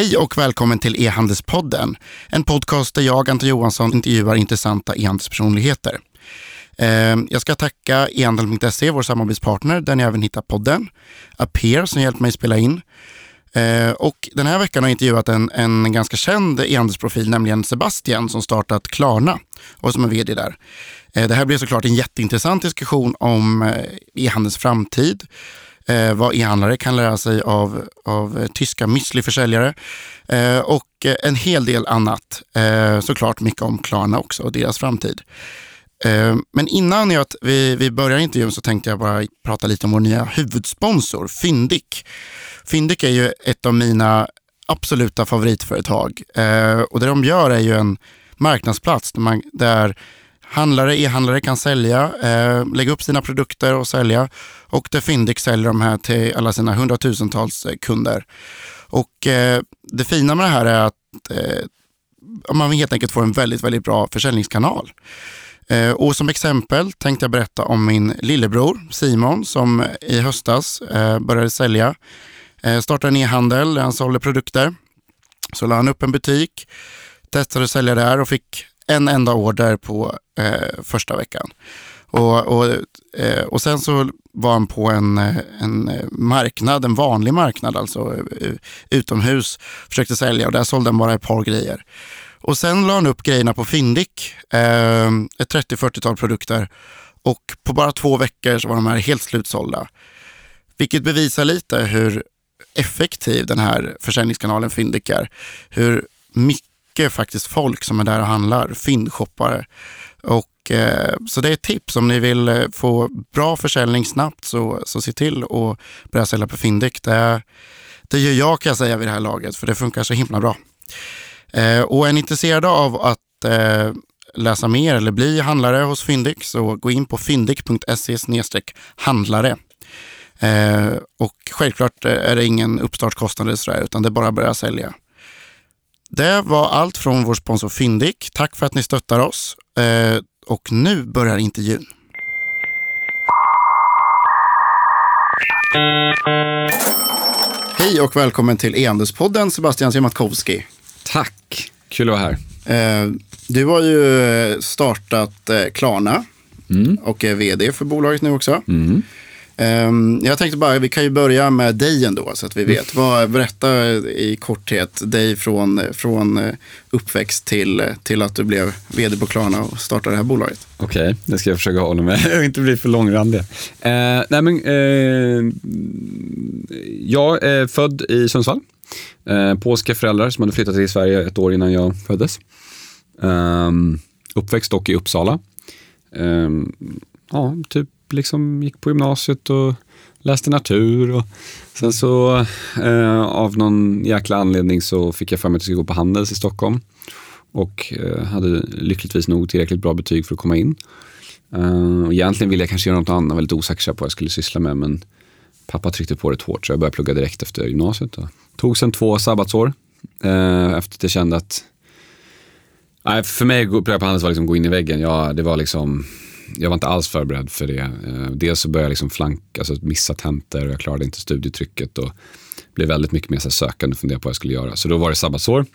Hej och välkommen till E-handelspodden. En podcast där jag, Anton Johansson, intervjuar intressanta e-handelspersonligheter. Ehm, jag ska tacka ehandel.se, vår samarbetspartner, där ni även hittar podden. Appear som hjälpt mig spela in. Ehm, och den här veckan har jag intervjuat en, en ganska känd e-handelsprofil, nämligen Sebastian som startat Klarna och som är vd där. Ehm, det här blir såklart en jätteintressant diskussion om eh, e-handelns framtid eh, vad e-handlare kan lära sig av, av eh, tyska müsliförsäljare eh, och eh, en hel del annat. Eh, såklart mycket om Klarna också och deras framtid. Eh, men innan jag, vi, vi börjar intervjun så tänkte jag bara prata lite om vår nya huvudsponsor, Fyndik. Fyndik är ju ett av mina absoluta favoritföretag och det de gör är ju en marknadsplats där, man, där handlare, e-handlare kan sälja, eh, lägga upp sina produkter och sälja. Och där säljer de här till alla sina hundratusentals eh, kunder. Och eh, det fina med det här är att eh, man helt enkelt får en väldigt, väldigt bra försäljningskanal. Eh, och som exempel tänkte jag berätta om min lillebror Simon som i höstas eh, började sälja. Eh, startade en e-handel där han sålde produkter. Så lade han upp en butik, testade att sälja där och fick en enda order på eh, första veckan. Och, och, eh, och sen så var han på en, eh, en eh, marknad, en vanlig marknad, alltså eh, utomhus, försökte sälja och där sålde han bara ett par grejer. Och sen la han upp grejerna på Fyndik, eh, ett 30-40-tal produkter och på bara två veckor så var de här helt slutsålda. Vilket bevisar lite hur effektiv den här försäljningskanalen Fyndik är. Hur mycket mycket faktiskt folk som är där och handlar, fyndshoppare. Och, eh, så det är ett tips om ni vill eh, få bra försäljning snabbt så, så se till att börja sälja på Fyndik. Det, det gör jag kan jag säga vid det här laget för det funkar så himla bra. Eh, och är ni intresserade av att eh, läsa mer eller bli handlare hos Fyndik så gå in på fyndik.se handlare. Eh, och självklart eh, är det ingen uppstartskostnad utan det är bara att börja sälja. Det var allt från vår sponsor Fyndik. Tack för att ni stöttar oss. Eh, och nu börjar intervjun. Hej och välkommen till E-handelspodden Sebastian Siemiatkowski. Tack, kul att vara här. Eh, du har ju startat eh, Klarna mm. och är vd för bolaget nu också. Mm. Um, jag tänkte bara, vi kan ju börja med dig ändå så att vi vet. Vad, berätta i korthet dig från, från eh, uppväxt till, till att du blev vd på Klarna och startade det här bolaget. Okej, okay, det ska jag försöka hålla med och inte bli för långrandig. Uh, nej men, uh, jag är född i Sundsvall. Uh, polska föräldrar som hade flyttat till Sverige ett år innan jag föddes. Um, uppväxt dock i Uppsala. Um, ja, typ liksom gick på gymnasiet och läste natur. Och sen så eh, av någon jäkla anledning så fick jag för mig att jag skulle gå på Handels i Stockholm. Och eh, hade lyckligtvis nog tillräckligt bra betyg för att komma in. Eh, och egentligen ville jag kanske göra något annat, var lite osäker på vad jag skulle syssla med. Men pappa tryckte på det hårt så jag började plugga direkt efter gymnasiet. Och tog sen två sabbatsår eh, efter att jag kände att Nej, för mig att plugga på Handels var liksom gå in i väggen. Ja, det var liksom jag var inte alls förberedd för det. Eh, dels så började jag liksom flank, alltså missa tentor och jag klarade inte studietrycket och blev väldigt mycket mer så sökande och funderade på vad jag skulle göra. Så då var det sabbatsår.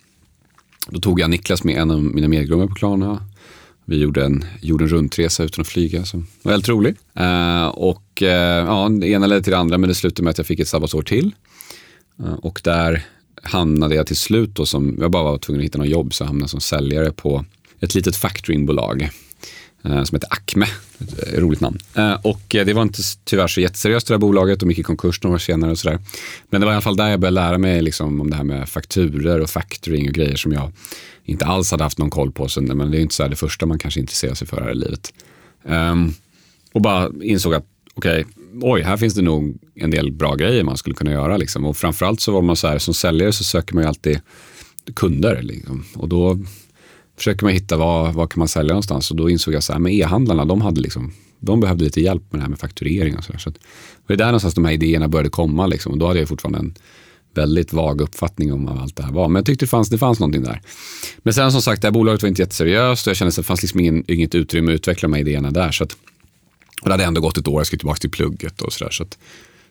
Då tog jag Niklas med en av mina medgrupper på Klarna. Vi gjorde en jorden runt-resa utan att flyga som var väldigt rolig. Eh, och eh, ja, det ena ledde till det andra men det slutade med att jag fick ett sabbatsår till. Eh, och där hamnade jag till slut då som, jag bara var tvungen att hitta något jobb så jag hamnade som säljare på ett litet factoringbolag Eh, som heter Acme. Ett roligt namn. Eh, och det var inte tyvärr så jätteseriöst det där bolaget. De gick i konkurs några år senare och sådär. Men det var i alla fall där jag började lära mig liksom om det här med fakturer och factoring och grejer som jag inte alls hade haft någon koll på. Så, men det är inte så det första man kanske intresserar sig för här i livet. Um, och bara insåg att okej, okay, oj, här finns det nog en del bra grejer man skulle kunna göra. Liksom. Och framförallt så var man så här, som säljare så söker man ju alltid kunder. Liksom. Och då försöker man hitta vad, vad kan man sälja någonstans och då insåg jag att e-handlarna de, hade liksom, de behövde lite hjälp med det här med fakturering och så. så det var där någonstans de här idéerna började komma liksom, och då hade jag fortfarande en väldigt vag uppfattning om vad allt det här var. Men jag tyckte det fanns, det fanns någonting där. Men sen som sagt, det här bolaget var inte jätteseriöst och jag kände att det fanns liksom ingen, inget utrymme att utveckla de här idéerna där. Så att, och det hade ändå gått ett år, jag skulle tillbaka till plugget och sådär. Så, att,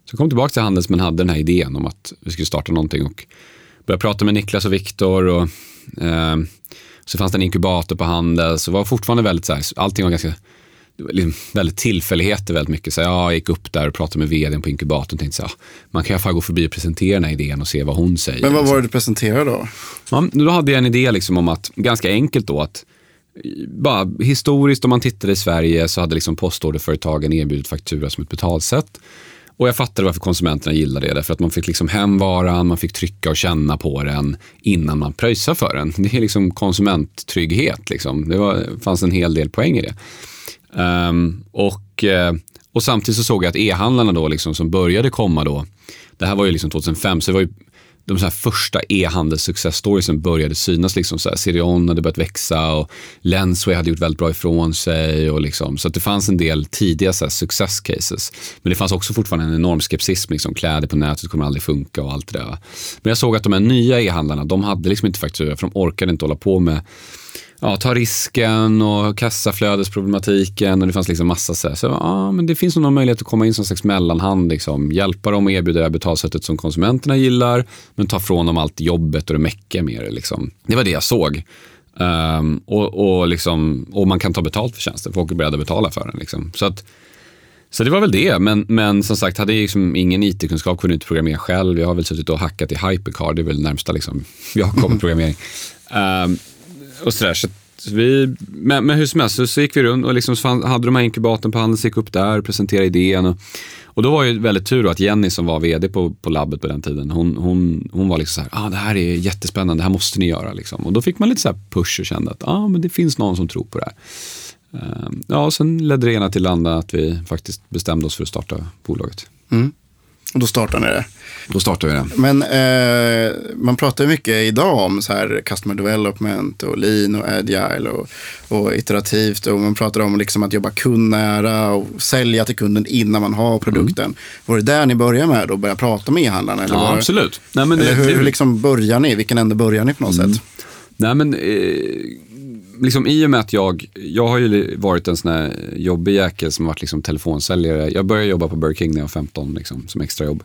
så jag kom tillbaka till Handels men hade den här idén om att vi skulle starta någonting och började prata med Niklas och Viktor och eh, så fanns det en inkubator på Handels. Så var fortfarande väldigt så här, allting var ganska liksom väldigt tillfälligheter väldigt mycket. Så jag gick upp där och pratade med vdn på inkubatorn och tänkte så här, man kan i alla fall gå förbi och presentera den här idén och se vad hon säger. Men vad var det du presenterade då? Ja, då hade jag en idé liksom om att, ganska enkelt då, att bara historiskt om man tittade i Sverige så hade liksom postorderföretagen erbjudit faktura som ett betalsätt. Och jag fattade varför konsumenterna gillade det. Därför att man fick liksom hem varan, man fick trycka och känna på den innan man pröjsade för den. Det är liksom konsumenttrygghet. Liksom. Det var, fanns en hel del poäng i det. Um, och, eh, och samtidigt så såg jag att e-handlarna då liksom som började komma då, det här var ju liksom 2005, så det var ju de så första e-handels success storiesen började synas. Liksom så här, Sirion hade börjat växa och Lensway hade gjort väldigt bra ifrån sig. Och liksom, så att det fanns en del tidiga så här, success cases. Men det fanns också fortfarande en enorm skepsism. Liksom, kläder på nätet kommer aldrig funka och allt det där. Men jag såg att de här nya e-handlarna, de hade liksom inte faktura för de orkade inte hålla på med ja, ta risken och kassaflödesproblematiken och det fanns liksom massa så, här. så ja, men det finns nog någon möjlighet att komma in som slags mellanhand, liksom. hjälpa dem och erbjuda det här betalsättet som konsumenterna gillar, men ta från dem allt jobbet och det mäckiga med det. Liksom. Det var det jag såg. Um, och, och, liksom, och man kan ta betalt för tjänsten, folk är beredda att betala för den. Liksom. Så, att, så det var väl det, men, men som sagt, hade jag liksom ingen IT-kunskap, kunde inte programmera själv. Jag har väl suttit och hackat i Hypercard, det är väl närmsta liksom, jag kommer programmering. Um, och sådär. Så vi, men, men hur som helst så, så gick vi runt och liksom fann, hade de här inkubatorn på handen, så gick upp där och presenterade idén. Och, och då var det väldigt tur att Jenny som var vd på, på labbet på den tiden, hon, hon, hon var liksom så här, ah, det här är jättespännande, det här måste ni göra. Liksom. Och då fick man lite så push och kände att ah, men det finns någon som tror på det här. Uh, ja, och sen ledde det ena till det andra att vi faktiskt bestämde oss för att starta bolaget. Mm. Och då startade ni det? Då startade vi det. Men eh, man pratar mycket idag om så här customer development och lean och agile och, och iterativt. Och man pratar om liksom att jobba kundnära och sälja till kunden innan man har produkten. Mm. Var det där ni började med då? Börja prata med e-handlarna? Ja, var, absolut. Nej, men eller det, hur det... liksom börjar ni? Vilken ände börjar ni på något mm. sätt? Nej, men... Eh liksom, I och med att jag, jag har ju varit en sån här jobbig jäkel som varit liksom telefonsäljare. Jag började jobba på Burger King när jag var 15 liksom, som extrajobb.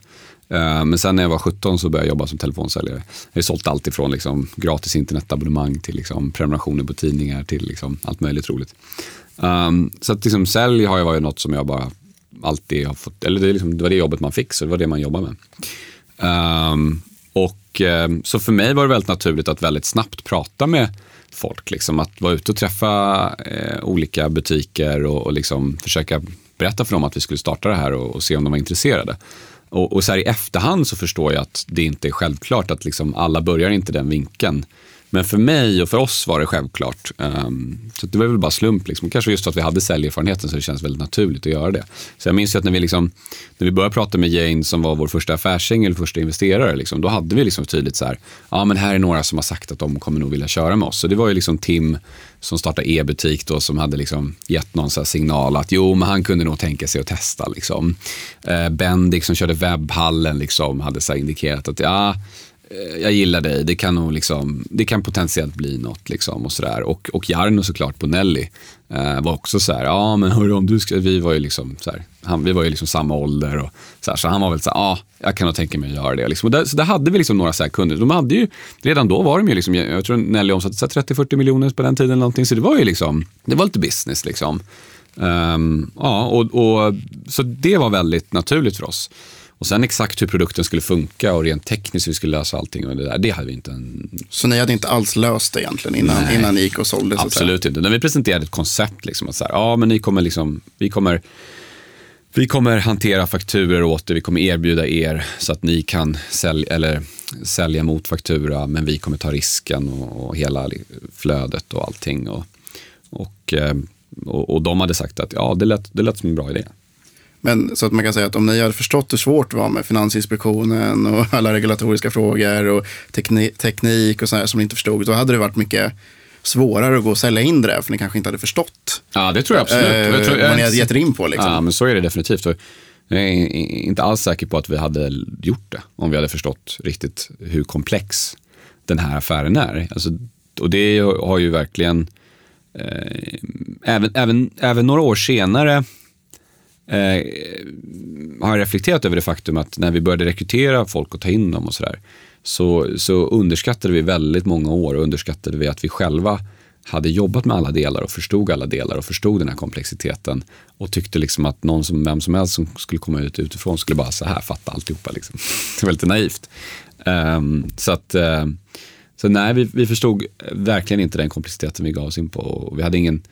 Uh, eh, men sen när jag var 17 så började jag jobba som telefonsäljare. Jag har sålt allt ifrån liksom, gratis internetabonnemang till liksom, prenumerationer på tidningar till liksom, allt möjligt roligt. Um, så att liksom, sälj har ju varit något som jag bara alltid har fått, eller det, liksom, det var det jobbet man fick så det var det man jobbade med. Um, och, um, så för mig var det väldigt naturligt att väldigt snabbt prata med folk. Liksom, att vara ute och träffa eh, olika butiker och, och liksom försöka berätta för dem att vi skulle starta det här och, och se om de var intresserade. Och, och, så här i efterhand så förstår jag att det inte är självklart att liksom alla börjar inte den vinkeln. Men för mig och för oss var det självklart. Ehm, så det var väl bara slump. Liksom. Kanske just för att vi hade säljerfarenheten så det känns väldigt naturligt att göra det. Så jag minns ju att när vi, liksom, när vi började prata med Jane som var vår första affärsängel, första investerare, liksom, då hade vi liksom tydligt så här, ja men här är några som har sagt att de kommer nog vilja köra med oss. Så det var ju liksom Tim som startade e-butik då som hade liksom gett någon så signal att jo, men han kunde nog tänka sig att testa. Liksom. Eh, Bendik som körde webbhallen liksom, hade så indikerat att ja, Eh, jag gillar dig, det kan, nog liksom, det kan potentiellt bli något. Liksom och, sådär. och, och Jarno såklart på Nelly eh, var också så här, ja men hörru om du ska, vi var ju liksom så här, han, vi var ju liksom samma ålder och så, här, så han var väl så här, ja jag kan nog tänka mig att göra det. Liksom. Och där, så där hade vi liksom några så här kunder. De hade ju, redan då var de ju liksom, jag tror Nelly omsatte 30-40 miljoner på den tiden eller någonting, så det var ju liksom, det var lite business liksom. Um, ja, och, och, så det var väldigt naturligt för oss. Och sen exakt hur produkten skulle funka och rent tekniskt hur vi skulle lösa allting och det där, det hade vi inte. En... Så ni hade inte alls löst det egentligen innan, innan ni gick och sålde? Så Absolut inte. När vi presenterade ett koncept, liksom, att så här, ja men ni kommer liksom, vi kommer vi kommer hantera fakturor åt er, vi kommer erbjuda er så att ni kan sälja, eller sälja mot faktura, men vi kommer ta risken och, och hela flödet och allting. Och, och, eh, och, och de hade sagt att ja, det lät, det lät som en bra idé. Men så att man kan säga att om ni hade förstått hur svårt det var med Finansinspektionen och alla regulatoriska frågor och teknik, teknik och sådär som ni inte förstod, då hade det varit mycket svårare att gå och sälja in det för ni kanske inte hade förstått. Ja, det tror jag absolut. Eh, jag tror, vad ni hade gett er in på. Liksom. Ja, men så är det definitivt. Jag är inte alls säker på att vi hade gjort det om vi hade förstått riktigt hur komplex den här affären är. Alltså, och det har ju verkligen, eh, även, även, även några år senare, eh, har reflekterat över det faktum att när vi började rekrytera folk och ta in dem och sådär, så, så underskattade vi väldigt många år och underskattade vi att vi själva hade jobbat med alla delar och förstod alla delar och förstod den här komplexiteten och tyckte liksom att någon som, vem som helst som skulle komma ut utifrån skulle bara så här fatta alltihopa. Liksom. Det var lite naivt. Um, så att, uh, så nej, vi, vi förstod verkligen inte den komplexiteten vi gav oss in på. Och vi hade ingen,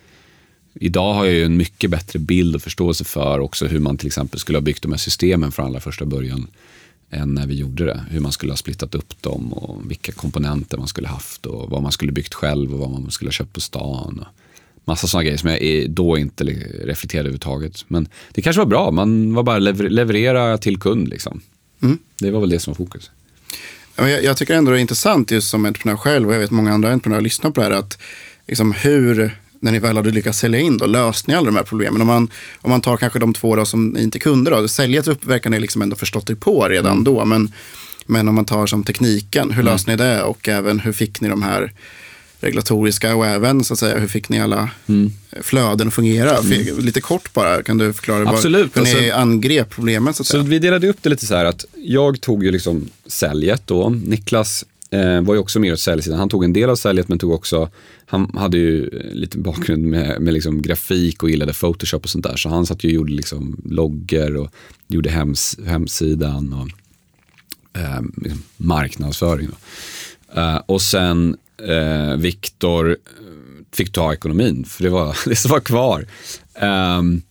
idag har jag ju en mycket bättre bild och förståelse för också hur man till exempel skulle ha byggt de här systemen från allra första början än när vi gjorde det. Hur man skulle ha splittat upp dem och vilka komponenter man skulle haft och vad man skulle byggt själv och vad man skulle ha köpt på stan. Och massa sådana grejer som jag då inte reflekterade överhuvudtaget. Men det kanske var bra, man var bara lever leverera till kund. Liksom. Mm. Det var väl det som var fokus. Jag, jag tycker ändå det är intressant just som entreprenör själv och jag vet många andra entreprenörer lyssnar på det här. Att liksom hur när ni väl hade lyckats sälja in då, löste ni alla de här problemen? Om man, om man tar kanske de två då, som ni inte kunde, då, säljet upp verkar ni liksom ändå förstått er på redan mm. då. Men, men om man tar som tekniken, hur mm. löste ni det? Och även hur fick ni de här regulatoriska och även så att säga, hur fick ni alla mm. flöden att fungera? Mm. Lite kort bara, kan du förklara Absolut. Bara, hur alltså, ni angrep problemet? Så, att så vi delade upp det lite så här att jag tog ju liksom säljet då, Niklas eh, var ju också mer åt säljsidan. Han tog en del av säljet men tog också, han hade ju lite bakgrund med, med liksom grafik och gillade Photoshop och sånt där. Så han satt ju och gjorde liksom loggor och gjorde hems, hemsidan och eh, liksom marknadsföring. Eh, och sen eh, Viktor eh, fick ta ekonomin, för det var det som var kvar. Ehm,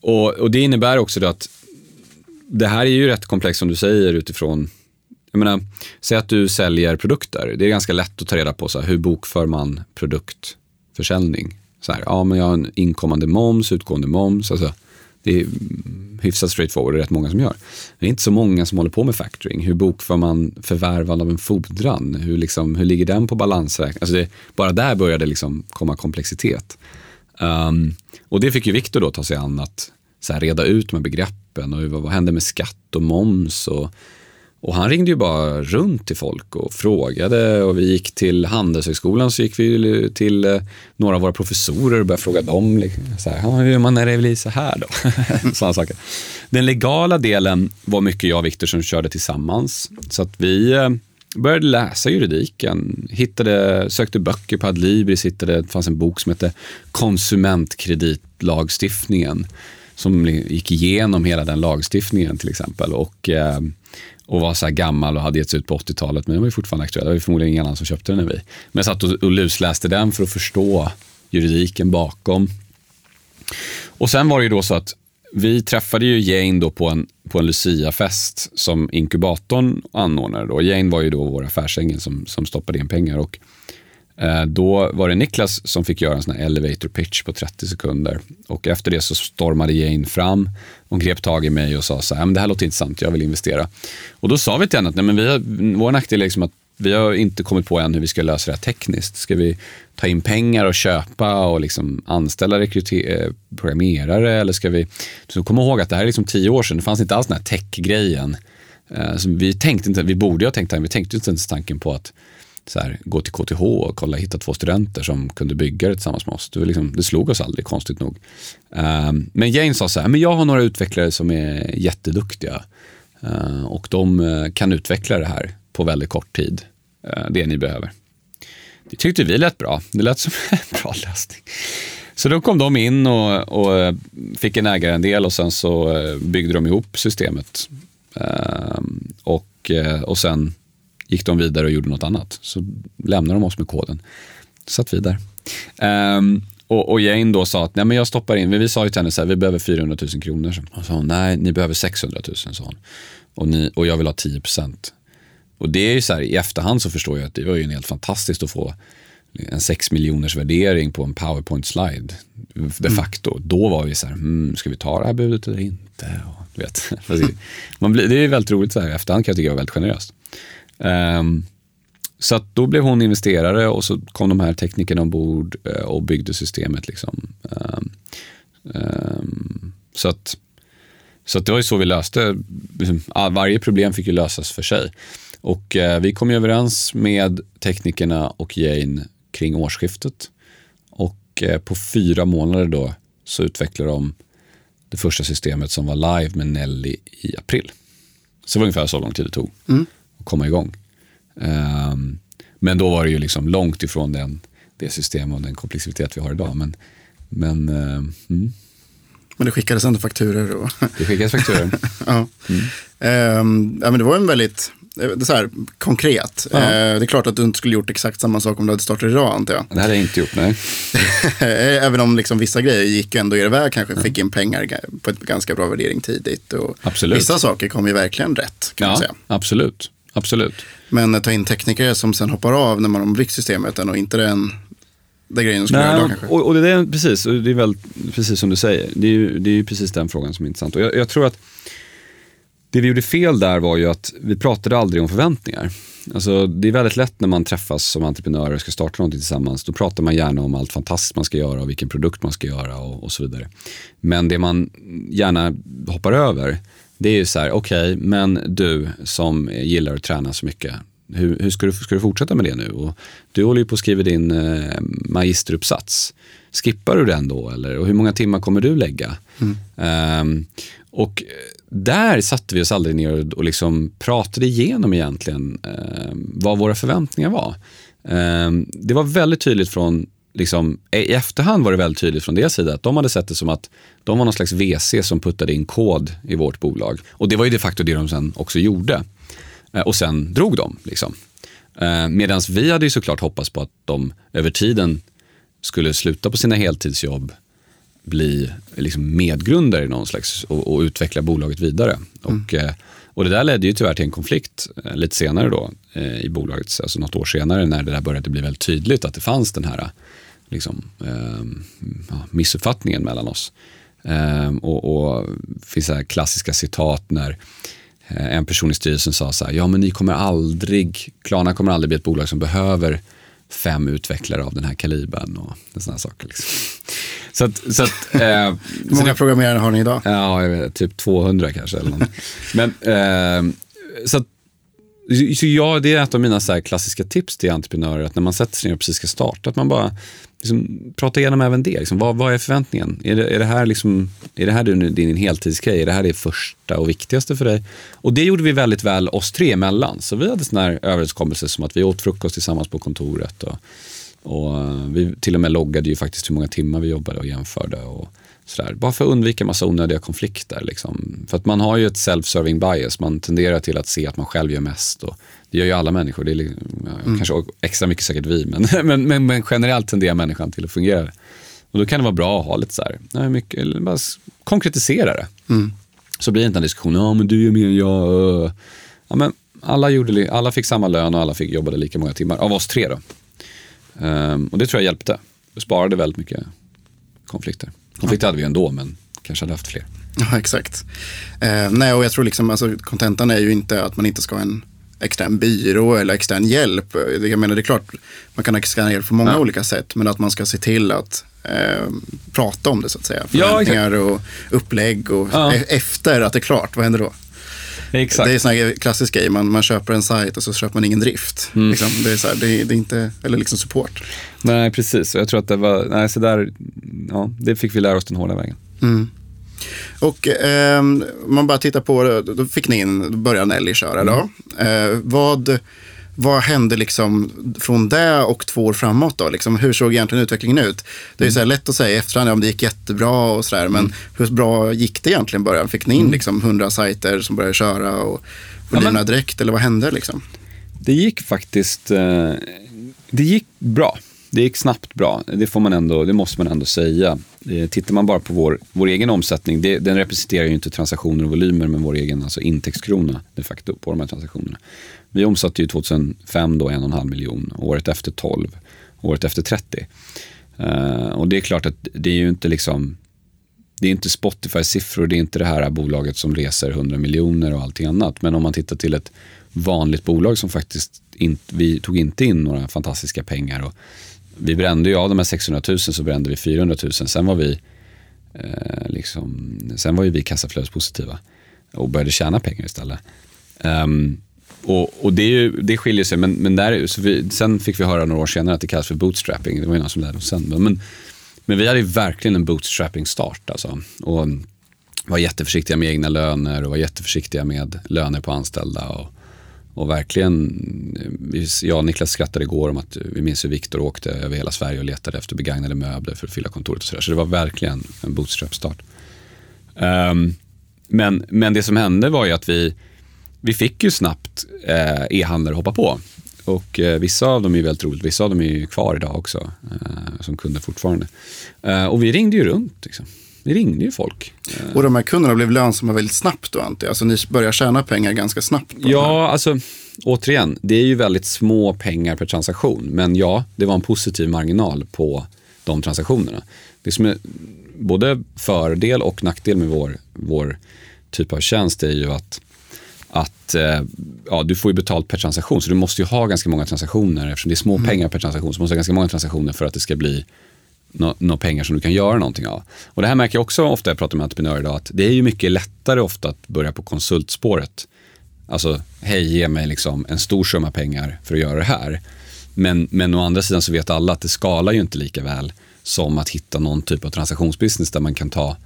och, och, det innebär också att det här är ju rätt komplext som du säger utifrån jag menar, säg att du säljer produkter. Det är ganska lätt att ta reda på så här, hur bokför man produktförsäljning. Så här, ja, men jag har en inkommande moms, utgående moms. Alltså, det är hyfsat straightforward, det är rätt många som gör. Det är inte så många som håller på med factoring. Hur bokför man förvärvande av en fordran? Hur, liksom, hur ligger den på balansräkningen? Alltså bara där började det liksom komma komplexitet. Um, och det fick ju Viktor då ta sig an att så här, reda ut de här begreppen och vad, vad händer med skatt och moms och och han ringde ju bara runt till folk och frågade och vi gick till Handelshögskolan så gick vi till eh, några av våra professorer och började fråga dem. Liksom, så här, hur gör man när det blir så här då? Sådana saker. Den legala delen var mycket jag och Viktor som körde tillsammans. Så att vi eh, började läsa juridiken, hittade, sökte böcker på Adlibris, hittade, det fanns en bok som hette Konsumentkreditlagstiftningen. som gick igenom hela den lagstiftningen till exempel. Och eh, och var så här gammal och hade getts ut på 80-talet, men den var ju fortfarande aktuell. Det var förmodligen ingen annan som köpte den än vi. Men jag satt och, och lusläste den för att förstå juridiken bakom. Och sen var det ju då så att vi träffade ju Jane då på en, på en Lucia-fest som inkubatorn anordnade. Då. Jane var ju då vår affärsängel som, som stoppade in pengar. Och Eh, då var det Niklas som fick göra en sån här elevator pitch på 30 sekunder. Och efter det så stormade Jane fram Hon grep tag i mig och sa så här, det här låter intressant, jag vill investera. Och då sa vi till henne att nej, men vi har, vår nackdel är liksom att vi har inte kommit på än hur vi ska lösa det här tekniskt. Ska vi ta in pengar och köpa och liksom anställa eh, programmerare eller ska vi... Så kom ihåg att det här är liksom tio år sedan, det fanns inte alls den här tech-grejen. Eh, så vi tänkte inte, vi borde ha tänkt, tanken, vi tänkte inte ens tanken på att så här, gå till KTH och kolla, hitta två studenter som kunde bygga det tillsammans med oss. Det, liksom, det slog oss aldrig, konstigt nog. Um, men Jane sa så här, men jag har några utvecklare som är jätteduktiga uh, och de uh, kan utveckla det här på väldigt kort tid, uh, det ni behöver. Det tyckte vi lät bra. Det lät som en bra lösning. Så då kom de in och, och fick en ägarandel och sen så byggde de ihop systemet. Uh, och, och sen gick de vidare och gjorde något annat. Så lämnade de oss med koden. Satt vi där. Um, och, och Jane då sa att nej, men jag stoppar in, vi sa ju till henne så här, vi behöver 400 000 kronor. Och sa hon, nej, ni behöver 600 000, sa hon. Och, ni, och jag vill ha 10 procent. Och det är ju så här, i efterhand så förstår jag att det var ju en helt fantastiskt att få en 6 miljoners värdering på en powerpoint-slide. De facto. Mm. Då var vi så här, hmm, ska vi ta det här budet eller inte? Och, vet. Man blir, det är väldigt roligt så här i efterhand kan jag tycka det var väldigt generöst. Um, så att då blev hon investerare och så kom de här teknikerna ombord uh, och byggde systemet. Liksom. Um, um, så att, så att det var ju så vi löste, liksom, varje problem fick ju lösas för sig. Och uh, vi kom ju överens med teknikerna och Jane kring årsskiftet. Och uh, på fyra månader då så utvecklade de det första systemet som var live med Nelly i april. Så det var ungefär så lång tid det tog. Mm komma igång. Um, men då var det ju liksom långt ifrån den, det system och den komplexitet vi har idag. Men, men, uh, mm. men det skickades ändå fakturer? Och... Det skickades fakturer. ja. Mm. Um, ja, men det var en väldigt det är så här, konkret. Ja. Eh, det är klart att du inte skulle gjort exakt samma sak om du hade startat idag antar jag. Det hade jag inte gjort, nej. Även om liksom vissa grejer gick ändå er väg, kanske ja. fick in pengar på ett ganska bra värdering tidigt. Och absolut. Vissa saker kom ju verkligen rätt, kan ja, man säga. Absolut. Absolut. Men ta in tekniker som sen hoppar av när man har byggt systemet nog inte den det grejen skulle Nej, idag, kanske. Och, och det är precis, och det är väl precis som du säger. Det är ju, det är ju precis den frågan som är intressant. Och jag, jag tror att det vi gjorde fel där var ju att vi pratade aldrig om förväntningar. Alltså, det är väldigt lätt när man träffas som entreprenörer och ska starta någonting tillsammans. Då pratar man gärna om allt fantastiskt man ska göra och vilken produkt man ska göra och, och så vidare. Men det man gärna hoppar över, det är ju så här, okej, okay, men du som gillar att träna så mycket, hur, hur ska, du, ska du fortsätta med det nu? Och du håller ju på att skriva din eh, magisteruppsats. Skippar du den då eller? Och hur många timmar kommer du lägga? Mm. Um, och där satte vi oss aldrig ner och liksom pratade igenom egentligen eh, vad våra förväntningar var. Eh, det var väldigt tydligt från, liksom, i efterhand var det väldigt tydligt från deras sida att de hade sett det som att de var någon slags VC som puttade in kod i vårt bolag. Och det var ju de facto det de sen också gjorde. Eh, och sen drog de. Liksom. Eh, Medan vi hade ju såklart hoppats på att de över tiden skulle sluta på sina heltidsjobb bli liksom medgrundare i någon slags och, och utveckla bolaget vidare. Mm. Och, eh, och det där ledde ju tyvärr till en konflikt lite senare då i bolaget, alltså något år senare när det där började bli väldigt tydligt att det fanns den här liksom, eh, missuppfattningen mellan oss. Eh, och, och finns här klassiska citat när en person i styrelsen sa så här, ja men ni kommer aldrig, Klarna kommer aldrig bli ett bolag som behöver fem utvecklare av den här kalibern och sådana saker. Liksom. Så att, så att, eh, Hur många programmerare har ni idag? Ja, jag vet, typ 200 kanske. Eller Men, eh, så att, så ja, det är ett av mina så klassiska tips till entreprenörer, att när man sätter sig ner och precis ska starta, att man bara liksom, prata igenom även det. Liksom, vad, vad är förväntningen? Är det, är det här, liksom, är det här din, din heltidsgrej? Är det här det första och viktigaste för dig? Och det gjorde vi väldigt väl oss tre emellan. Så vi hade sådana här överenskommelser som att vi åt frukost tillsammans på kontoret. Och, och eh, vi till och med loggade ju faktiskt hur många timmar vi jobbade och jämförde. Och sådär. Bara för att undvika massa onödiga konflikter. Liksom. För att man har ju ett self-serving bias. Man tenderar till att se att man själv gör mest. Och det gör ju alla människor. Det är ja, mm. Kanske extra mycket säkert vi. Men, men, men, men, generellt tenderar människan till att fungera. Och då kan det vara bra att ha lite så här, mycket, bara konkretisera det. Mm. Så blir det inte en diskussion, ja men du är mer än jag. Ja, men alla, gjorde, alla fick samma lön och alla fick jobbade lika många timmar. Av oss tre då. Um, och det tror jag hjälpte. Det sparade väldigt mycket konflikter. Konflikter ja. hade vi ändå, men kanske hade haft fler. Ja, exakt. Eh, nej, och jag tror liksom, alltså kontentan är ju inte att man inte ska ha en extern byrå eller extern hjälp. Jag menar, det är klart, man kan ha extern hjälp på många ja. olika sätt, men att man ska se till att eh, prata om det så att säga. Förväntningar ja, och upplägg och ja. E efter att det är klart, vad händer då? Exakt. Det är sån här klassisk grej, man, man köper en sajt och så köper man ingen drift. Mm. Liksom, det, är så här, det, det, är inte, eller liksom support. Nej, precis. Och jag tror att det var, nej, så där, ja, det fick vi lära oss den hårda vägen. Mm. Och eh, man bara tittar på, då fick ni in, då började Nelly köra då. Mm. Eh, vad, vad hände liksom från det och två år framåt då? Liksom, hur såg egentligen utvecklingen ut? Det är mm. så lätt att säga i efterhand om det gick jättebra och sådär, men mm. hur bra gick det egentligen i början? Fick ni in mm. liksom 100 sajter som började köra och volymerna ja, direkt eller vad hände liksom? Det gick faktiskt, eh, det gick bra. Det gick snabbt bra, det, får man ändå, det måste man ändå säga. Eh, tittar man bara på vår, vår egen omsättning, det, den representerar ju inte transaktioner och volymer, men vår egen alltså intäktskrona de facto på de här transaktionerna. Vi omsatte ju 2005 då 1,5 miljon, året efter 12, året efter 30. Uh, eh, och det är klart att det är ju inte liksom det är inte Spotify-siffror, det är inte det här bolaget som reser 100 miljoner och allting annat. Men om man tittar till ett vanligt bolag som faktiskt in, vi tog inte in några fantastiska pengar. Och vi brände ju av de här 600 000 så brände vi 400 000. Sen var vi, eh, liksom, sen var ju vi kassaflödespositiva och började tjäna pengar istället. Um, och, och det, är ju, det skiljer sig, men, men där, så vi, sen fick vi höra några år senare att det kallas för bootstrapping. Det var ju någon som lärde oss sen. Men, men vi hade ju verkligen en bootstrapping-start. Alltså. Och var jätteförsiktiga med egna löner och var jätteförsiktiga med löner på anställda. Och, och verkligen, jag och Niklas skrattade igår om att vi minns hur Viktor åkte över hela Sverige och letade efter begagnade möbler för att fylla kontoret och sådär. Så det var verkligen en bootstrap-start. Um, men, men det som hände var ju att vi, vi fick ju snabbt eh, e-handlare hoppa på. Och eh, vissa av dem är väldigt roligt, vissa av dem är ju kvar idag också, eh, som kunder fortfarande. Eh, och vi ringde ju runt. Liksom. Vi ringde ju folk. Och de här kunderna blev lönsamma väldigt snabbt då, antar jag? Alltså ni börjar tjäna pengar ganska snabbt? ja, alltså återigen, det är ju väldigt små pengar per transaktion. Men ja, det var en positiv marginal på de transaktionerna. Det som är både fördel och nackdel med vår, vår typ av tjänst är ju att att eh, ja, du får ju betalt per transaktion, så du måste ju ha ganska många transaktioner. Eftersom det är små mm. pengar per transaktion, så måste du ha ganska många transaktioner för att det ska bli några no pengar som du kan göra någonting av. Och det här märker jag också ofta, jag pratar med entreprenörer idag, att det är ju mycket lättare ofta att börja på konsultspåret. Alltså, hej, ge mig liksom en stor summa pengar för att göra det här. Men, men å andra sidan så vet alla att det skalar ju inte lika väl som att hitta någon typ av transaktionsbusiness där man kan ta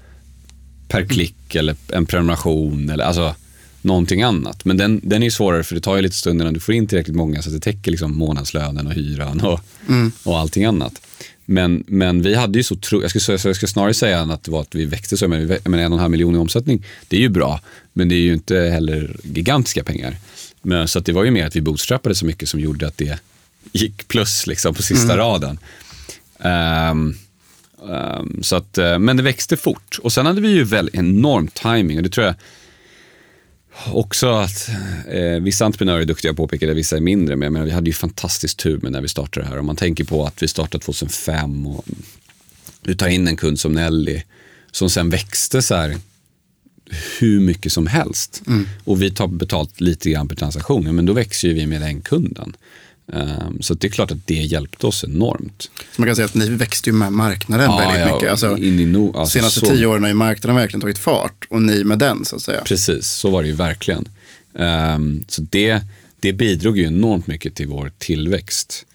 per klick eller en prenumeration eller alltså någonting annat. Men den, den är svårare för det tar ju lite stund innan du får in tillräckligt många så att det täcker liksom månadslönen och hyran och, mm. och allting annat. Men, men vi hade ju så tro, jag ska, jag ska snarare säga att det var att vi växte så, men, men en och en halv miljon i omsättning, det är ju bra, men det är ju inte heller gigantiska pengar. Men, så det var ju mer att vi bootstrappade så mycket som gjorde att det gick plus liksom på sista mm. raden. Um, um, så att, uh, men det växte fort och sen hade vi ju väl enorm timing och det tror jag också att eh, vissa entreprenörer är duktiga på att påpeka det, vissa är mindre. Men, men vi hade ju fantastiskt tur med när vi startade det här. Om man tänker på att vi startade 2005 och du tar in en kund som Nelly som sen växte så här hur mycket som helst. Mm. Och vi tar betalt lite grann per transaktion, men då växer ju vi med den kunden. Um, så det är klart att det hjälpte oss enormt. Så man kan säga att ni växte ju med marknaden ja, väldigt ja, mycket. Alltså, no, alltså, senaste så... tio åren har ju marknaden verkligen tagit fart och ni med den så att säga. Precis, så var det ju verkligen. Um, så det, det bidrog ju enormt mycket till vår tillväxt.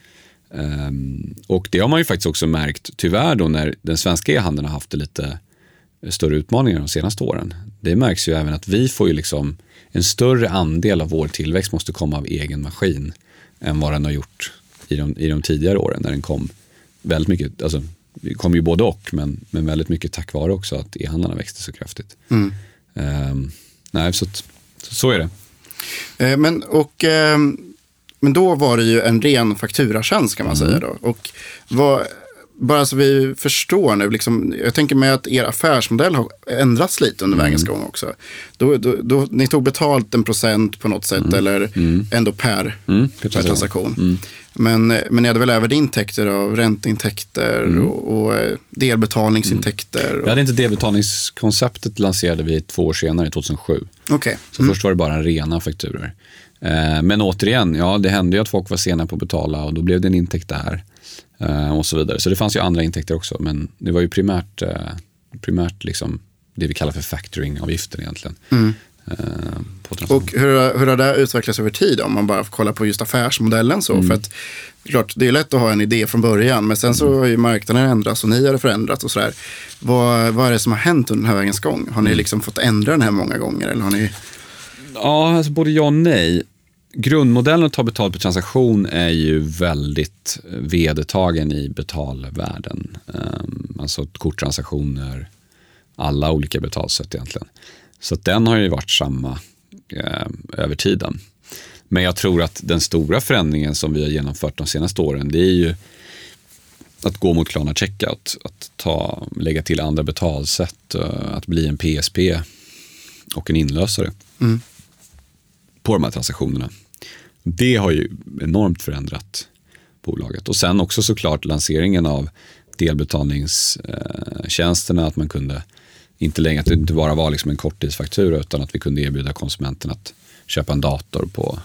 Um, och det har man ju faktiskt också märkt, tyvärr då när den svenska e-handeln har haft det lite större utmaningar de senaste åren. Det märks ju även att vi får ju liksom en större andel av vår tillväxt måste komma av egen maskin än vad den har gjort i de, i de tidigare åren när den kom väldigt mycket, alltså det kom ju både och, men, men väldigt mycket tack vare också att e-handlarna växte så kraftigt. Mm. Um, nej, så, så är det. Eh, men, och, eh, men då var det ju en ren fakturatjänst kan man mm. säga. Då. Och vad, bara så vi förstår nu, liksom, jag tänker mig att er affärsmodell har ändrats lite under mm. vägens gång också. Då, då, då, ni tog betalt en procent på något sätt mm. eller mm. ändå per, mm. per transaktion. Mm. Men, men ni hade väl även intäkter av ränteintäkter mm. och, och, eh, delbetalningsintäkter? Och... Vi hade inte delbetalningskonceptet lanserade vi två år senare, 2007. Okay. Så först var det bara rena fakturor. Eh, men återigen, ja det hände ju att folk var sena på att betala och då blev det en intäkt där. Eh, och så vidare. Så det fanns ju andra intäkter också, men det var ju primärt, eh, primärt liksom det vi kallar för factoringavgiften egentligen. Mm. Eh, och hur, hur har det utvecklats över tid om man bara kollar på just affärsmodellen? Så? Mm. För att, klart, det är lätt att ha en idé från början, men sen så mm. har ju marknaden ändrats och ni har förändrats och sådär. Vad, vad är det som har hänt under den här vägens gång? Har ni mm. liksom fått ändra den här många gånger? Eller har ni... Ja, alltså både ja och nej grundmodellen att ta betalt per transaktion är ju väldigt vedertagen i betalvärlden. Um, alltså korttransaktioner, alla olika betalsätt egentligen. Så den har ju varit samma eh, över tiden. Men jag tror att den stora förändringen som vi har genomfört de senaste åren, det är ju att gå mot Klarna Checkout, att ta, lägga till andra betalsätt, eh, att bli en PSP och en inlösare mm. på de här transaktionerna. Det har ju enormt förändrat bolaget. Och sen också såklart lanseringen av delbetalningstjänsterna, att man kunde inte längre, att det inte bara var liksom en korttidsfaktura utan att vi kunde erbjuda konsumenten att köpa en dator på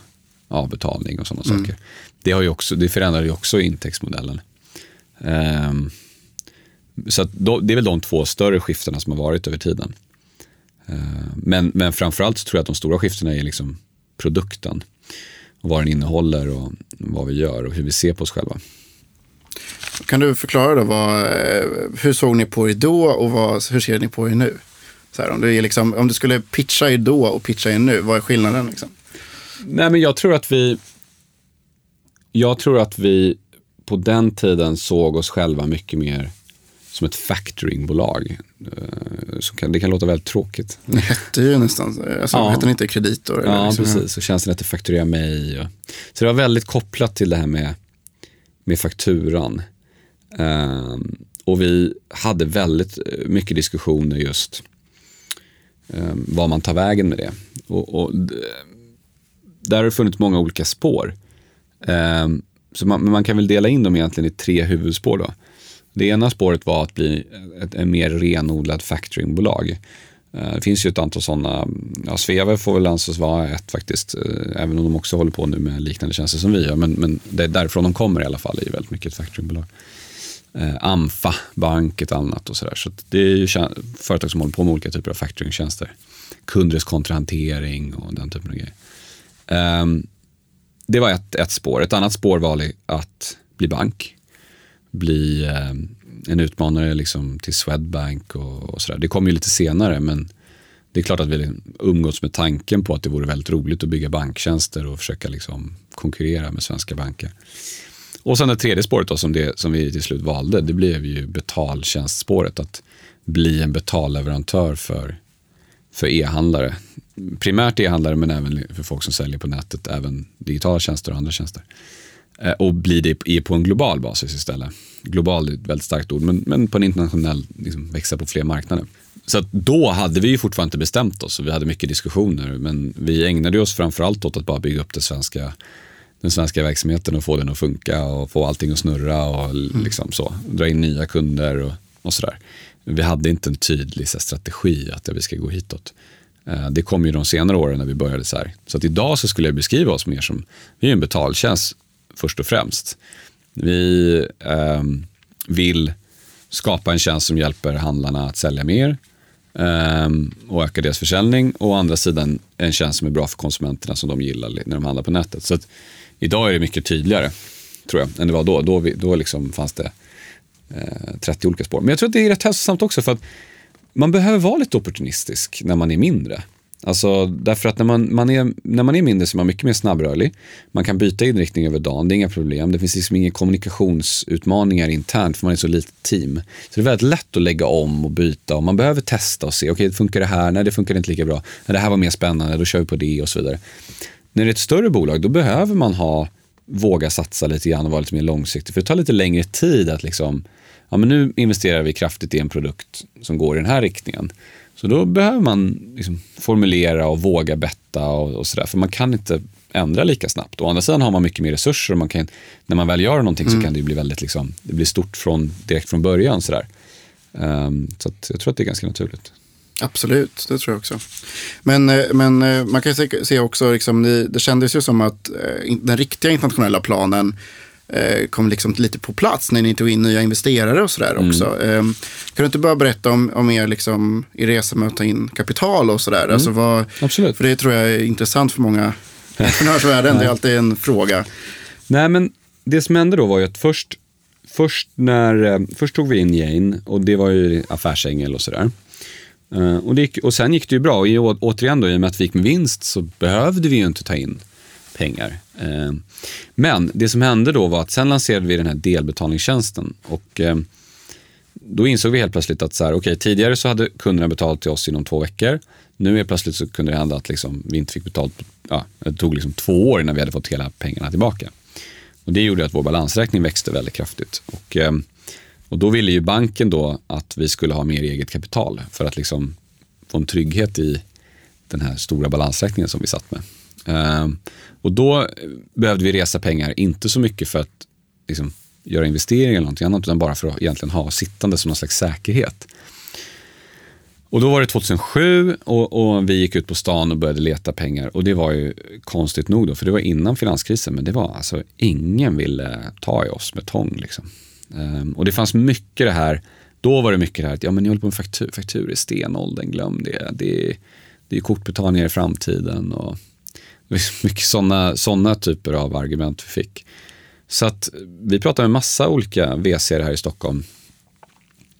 avbetalning och sådana mm. saker. Det, har ju också, det förändrade ju också intäktsmodellen. Um, så då, det är väl de två större skiftena som har varit över tiden. Uh, men, men framförallt så tror jag att de stora skiftena är liksom produkten och vad den innehåller och vad vi gör och hur vi ser på oss själva. Kan du förklara då, vad, eh, hur såg ni på er då och vad, hur ser ni på er nu? Så här, om, du liksom, om du skulle pitcha er då och pitcha er nu, vad är skillnaden? Liksom? Nej, men jag tror att vi... Jag tror att vi på den tiden såg oss själva mycket mer som ett factoringbolag. Eh, så kan, det kan låta väldigt tråkigt. Det hette ju nästan, alltså ja. hette inte kreditor? Eller ja, liksom. precis. Och tjänsten hette Fakturera mig. Och, så det var väldigt kopplat till det här med, med fakturan. Um, och vi hade väldigt mycket diskussioner just um, vad man tar vägen med det. Och, och där har det funnits många olika spår. Um, så man, man, kan väl dela in dem egentligen i tre huvudspår. Då. Det ena spåret var att bli ett, ett mer renodlat factoringbolag. Eh, det finns ju ett antal sådana. Ja, Sveve får väl anses vara ett faktiskt, eh, även om de också håller på nu med liknande tjänster som vi gör. Men, men det är därifrån de kommer i alla fall, är ju väldigt mycket ett factoringbolag. Eh, Amfa bank, ett annat och sådär. Så det är ju företag som håller på med olika typer av factoringtjänster. Kundreskontrahantering och den typen av grejer. Eh, det var ett, ett spår. Ett annat spår var att bli bank bli eh, en utmanare liksom till Swedbank och, och sådär. Det kom ju lite senare men det är klart att vi umgås med tanken på att det vore väldigt roligt att bygga banktjänster och försöka liksom konkurrera med svenska banker. Och sen det tredje spåret då, som, det, som vi till slut valde, det blev ju betaltjänstspåret. Att bli en betalleverantör för, för e-handlare. Primärt e-handlare men även för folk som säljer på nätet, även digitala tjänster och andra tjänster. Eh, och bli det på en global basis istället. Global är ett väldigt starkt ord, men, men på en internationell, liksom, växa på fler marknader. Så då hade vi ju fortfarande inte bestämt oss och vi hade mycket diskussioner, men vi ägnade oss framförallt åt att bara bygga upp det svenska, den svenska verksamheten och få den att funka och få allting att snurra och mm. liksom så, dra in nya kunder och, och sådär. Vi hade inte en tydlig så här, strategi att vi ska gå hitåt. Eh, det kom ju de senare åren när vi började så här. Så att idag så skulle jag beskriva oss mer som, vi är en betaltjänst först och främst. Vi eh, vill skapa en tjänst som hjälper handlarna att sälja mer eh, och öka deras försäljning. Och å andra sidan en tjänst som är bra för konsumenterna som de gillar när de handlar på nätet. Så att, idag är det mycket tydligare, tror jag, än det var då. Då, vi, då liksom fanns det eh, 30 olika spår. Men jag tror att det är rätt hälsosamt också för att man behöver vara lite opportunistisk när man är mindre. Alltså, därför att när man, man är, när man är mindre så är man mycket mer snabbrörlig. Man kan byta inriktning över dagen, det är inga problem. Det finns liksom inga kommunikationsutmaningar internt för man är så litet team. Så det är väldigt lätt att lägga om och byta och man behöver testa och se, okej, okay, funkar det här? Nej, det funkar inte lika bra. Nej, det här var mer spännande, då kör vi på det och så vidare. När det är ett större bolag, då behöver man ha, våga satsa lite grann och vara lite mer långsiktig. För det tar lite längre tid att liksom, ja men nu investerar vi kraftigt i en produkt som går i den här riktningen. Så då behöver man liksom formulera och våga betta och, och sådär. För man kan inte ändra lika snabbt. Å andra sidan har man mycket mer resurser och man kan, när man väl gör någonting mm. så kan det bli väldigt liksom, det blir stort från, direkt från början. Sådär. Um, så jag tror att det är ganska naturligt. Absolut, det tror jag också. Men, eh, men eh, man kan se också, liksom, det, det kändes ju som att eh, den riktiga internationella planen kom liksom lite på plats när ni tog in nya investerare och sådär mm. också. Eh, kan du inte bara berätta om, om er, liksom, er resa med att ta in kapital och sådär? Mm. Alltså Absolut. För det tror jag är intressant för många entreprenörsvärlden. det är alltid en fråga. Nej, men det som hände då var ju att först, först, när, eh, först tog vi in Jane och det var ju affärsängel och sådär. Uh, och, det gick, och sen gick det ju bra. Och återigen då, i och med att vi gick med vinst så behövde vi ju inte ta in pengar. Eh, men det som hände då var att sen lanserade vi den här delbetalningstjänsten och eh, då insåg vi helt plötsligt att så här, okay, tidigare så hade kunderna betalat till oss inom två veckor. Nu är plötsligt så kunde det hända att liksom, vi inte fick betalt. Ja, det tog liksom två år innan vi hade fått hela pengarna tillbaka. Och det gjorde att vår balansräkning växte väldigt kraftigt. Och, eh, och då ville ju banken då att vi skulle ha mer eget kapital för att liksom få en trygghet i den här stora balansräkningen som vi satt med. Ehm, och då eh, behövde vi resa pengar, inte så mycket för att liksom, göra investeringar eller någonting annat, utan bara för att egentligen ha sittande som någon slags säkerhet. Och då var det 2007 och, och, vi gick ut på stan och började leta pengar. Och det var ju konstigt nog då, för det var innan finanskrisen, men det var alltså ingen ville ta i oss med tång. Liksom. Um, och det fanns mycket det här, då var det mycket det här att ja, men ni håller på med faktur, faktur i stenåldern, glöm det. Det, det är kortbetalningar i framtiden. Och, mycket sådana såna typer av argument vi fick. Så att vi pratade med massa olika VC här i Stockholm.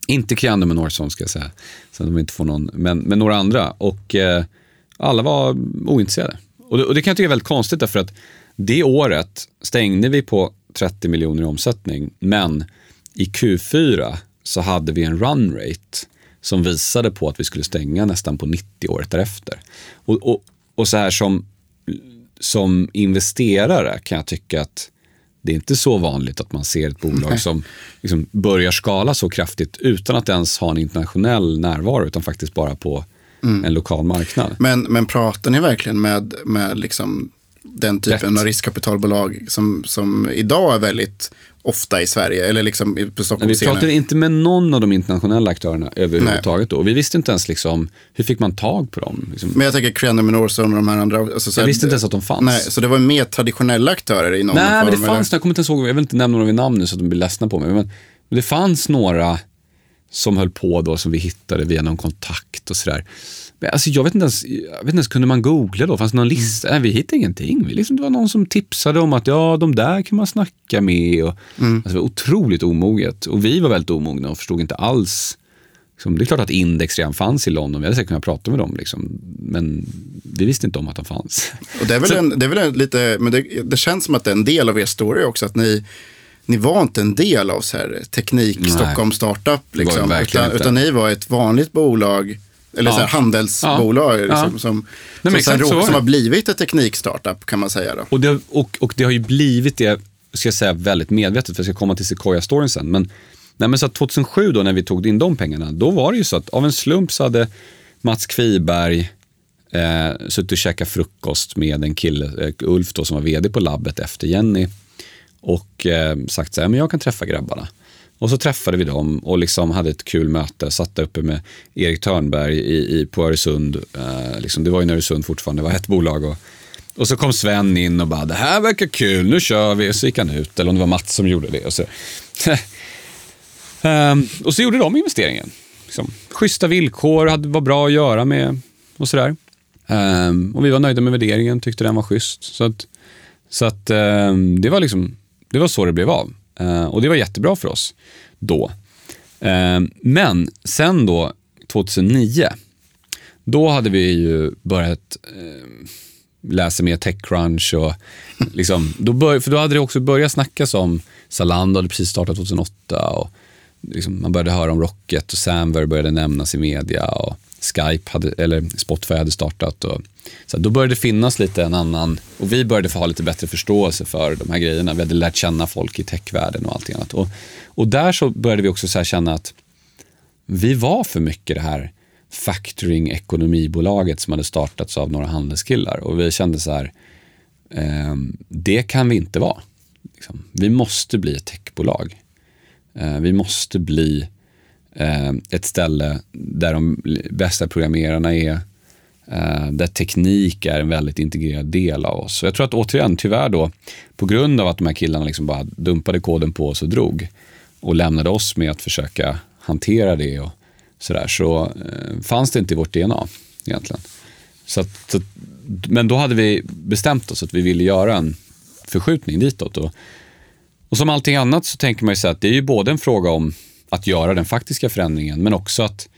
Inte Creando och Norson ska jag säga, så att de inte får någon, men, men några andra. Och eh, alla var ointresserade. Och det, och det kan jag tycka är väldigt konstigt därför att det året stängde vi på 30 miljoner i omsättning, men i Q4 så hade vi en run rate som visade på att vi skulle stänga nästan på 90 året därefter. Och, och, och så här som, som investerare kan jag tycka att det är inte så vanligt att man ser ett bolag Nej. som liksom börjar skala så kraftigt utan att ens ha en internationell närvaro, utan faktiskt bara på mm. en lokal marknad. Men, men pratar ni verkligen med, med liksom den typen Rätt. av riskkapitalbolag som, som idag är väldigt ofta i Sverige eller liksom på Stockholms Vi pratade inte med någon av de internationella aktörerna överhuvudtaget då. Vi visste inte ens liksom, hur fick man tag på dem? Liksom. Men jag tänker Crenna Minorson och de här andra. Alltså, jag visste inte ens att de fanns. Nej, så det var mer traditionella aktörer i någon Nej, form? men det fanns, eller? jag kommer inte ens ihåg, jag vill inte nämna några vid namn nu så att de blir ledsna på mig. Men, men det fanns några som höll på då som vi hittade via någon kontakt och sådär. Alltså jag vet inte ens, jag vet inte ens kunde man googla då? Fanns det någon lista? Mm. Nej, vi hittade ingenting. Vi liksom, det var någon som tipsade om att ja, de där kan man snacka med. Och, mm. alltså, det var otroligt omoget. Och vi var väldigt omogna och förstod inte alls. Liksom, det är klart att Index redan fanns i London. Vi hade säkert kunnat prata med dem. Liksom, men vi visste inte om att de fanns. Och det är väl, Så, en, det är väl en lite, men det, det känns som att det är en del av er story också. Att ni ni var inte en del av så här, teknik, Nej. Stockholm startup. Liksom, utan, utan, ni var ett vanligt bolag eller ja. så här handelsbolag ja. liksom, som, Nej, som, sen, som har blivit ett teknikstartup kan man säga. Då. Och, det, och, och det har ju blivit det, ska jag säga väldigt medvetet, för jag ska komma till Sequoia-storyn sen. Men, nej, men så 2007 då när vi tog in de pengarna, då var det ju så att av en slump så hade Mats Kviberg eh, suttit och käkat frukost med en kille, eh, Ulf då, som var vd på labbet efter Jenny och eh, sagt så här, men jag kan träffa grabbarna. Och så träffade vi dem och liksom hade ett kul möte. Satt där uppe med Erik Törnberg i, i, på Öresund. Eh, liksom, det var ju när Öresund fortfarande var ett bolag. Och, och så kom Sven in och bara, det här verkar kul, nu kör vi. Och så gick han ut, eller om det var Mats som gjorde det. Och så, um, och så gjorde de investeringen. Liksom, schyssta villkor, hade, var bra att göra med och sådär. Um, och vi var nöjda med värderingen, tyckte den var schysst. Så att, så att um, det var liksom, det var så det blev av. Eh, och det var jättebra för oss då. Eh, men sen då, 2009, då hade vi ju börjat eh, läsa mer Techcrunch och liksom, då, bör, för då hade det också börjat snackas om Zalando hade precis startat 2008 och liksom, man började höra om Rocket och Samver började nämnas i media och Skype hade, eller Spotify hade startat. Och, så då började det finnas lite en annan, och vi började få ha lite bättre förståelse för de här grejerna. Vi hade lärt känna folk i techvärlden och allting annat. Och, och där så började vi också så känna att vi var för mycket det här factoring ekonomibolaget som hade startats av några handelskillar. Och vi kände så här, eh, det kan vi inte vara. Liksom. Vi måste bli ett techbolag. Eh, vi måste bli eh, Eh, ett ställe där de bästa programmerarna är, eh, där teknik är en väldigt integrerad del av oss. Så jag tror att återigen, tyvärr då, på grund av att de här killarna liksom bara dumpade koden på oss och drog och lämnade oss med att försöka hantera det och sådär, så eh, fanns det inte i vårt DNA egentligen. Så att, så, men då hade vi bestämt oss att vi ville göra en förskjutning ditåt. Och, och som allting annat så tänker man ju sig att det är ju både en fråga om att göra den faktiska förändringen, men också att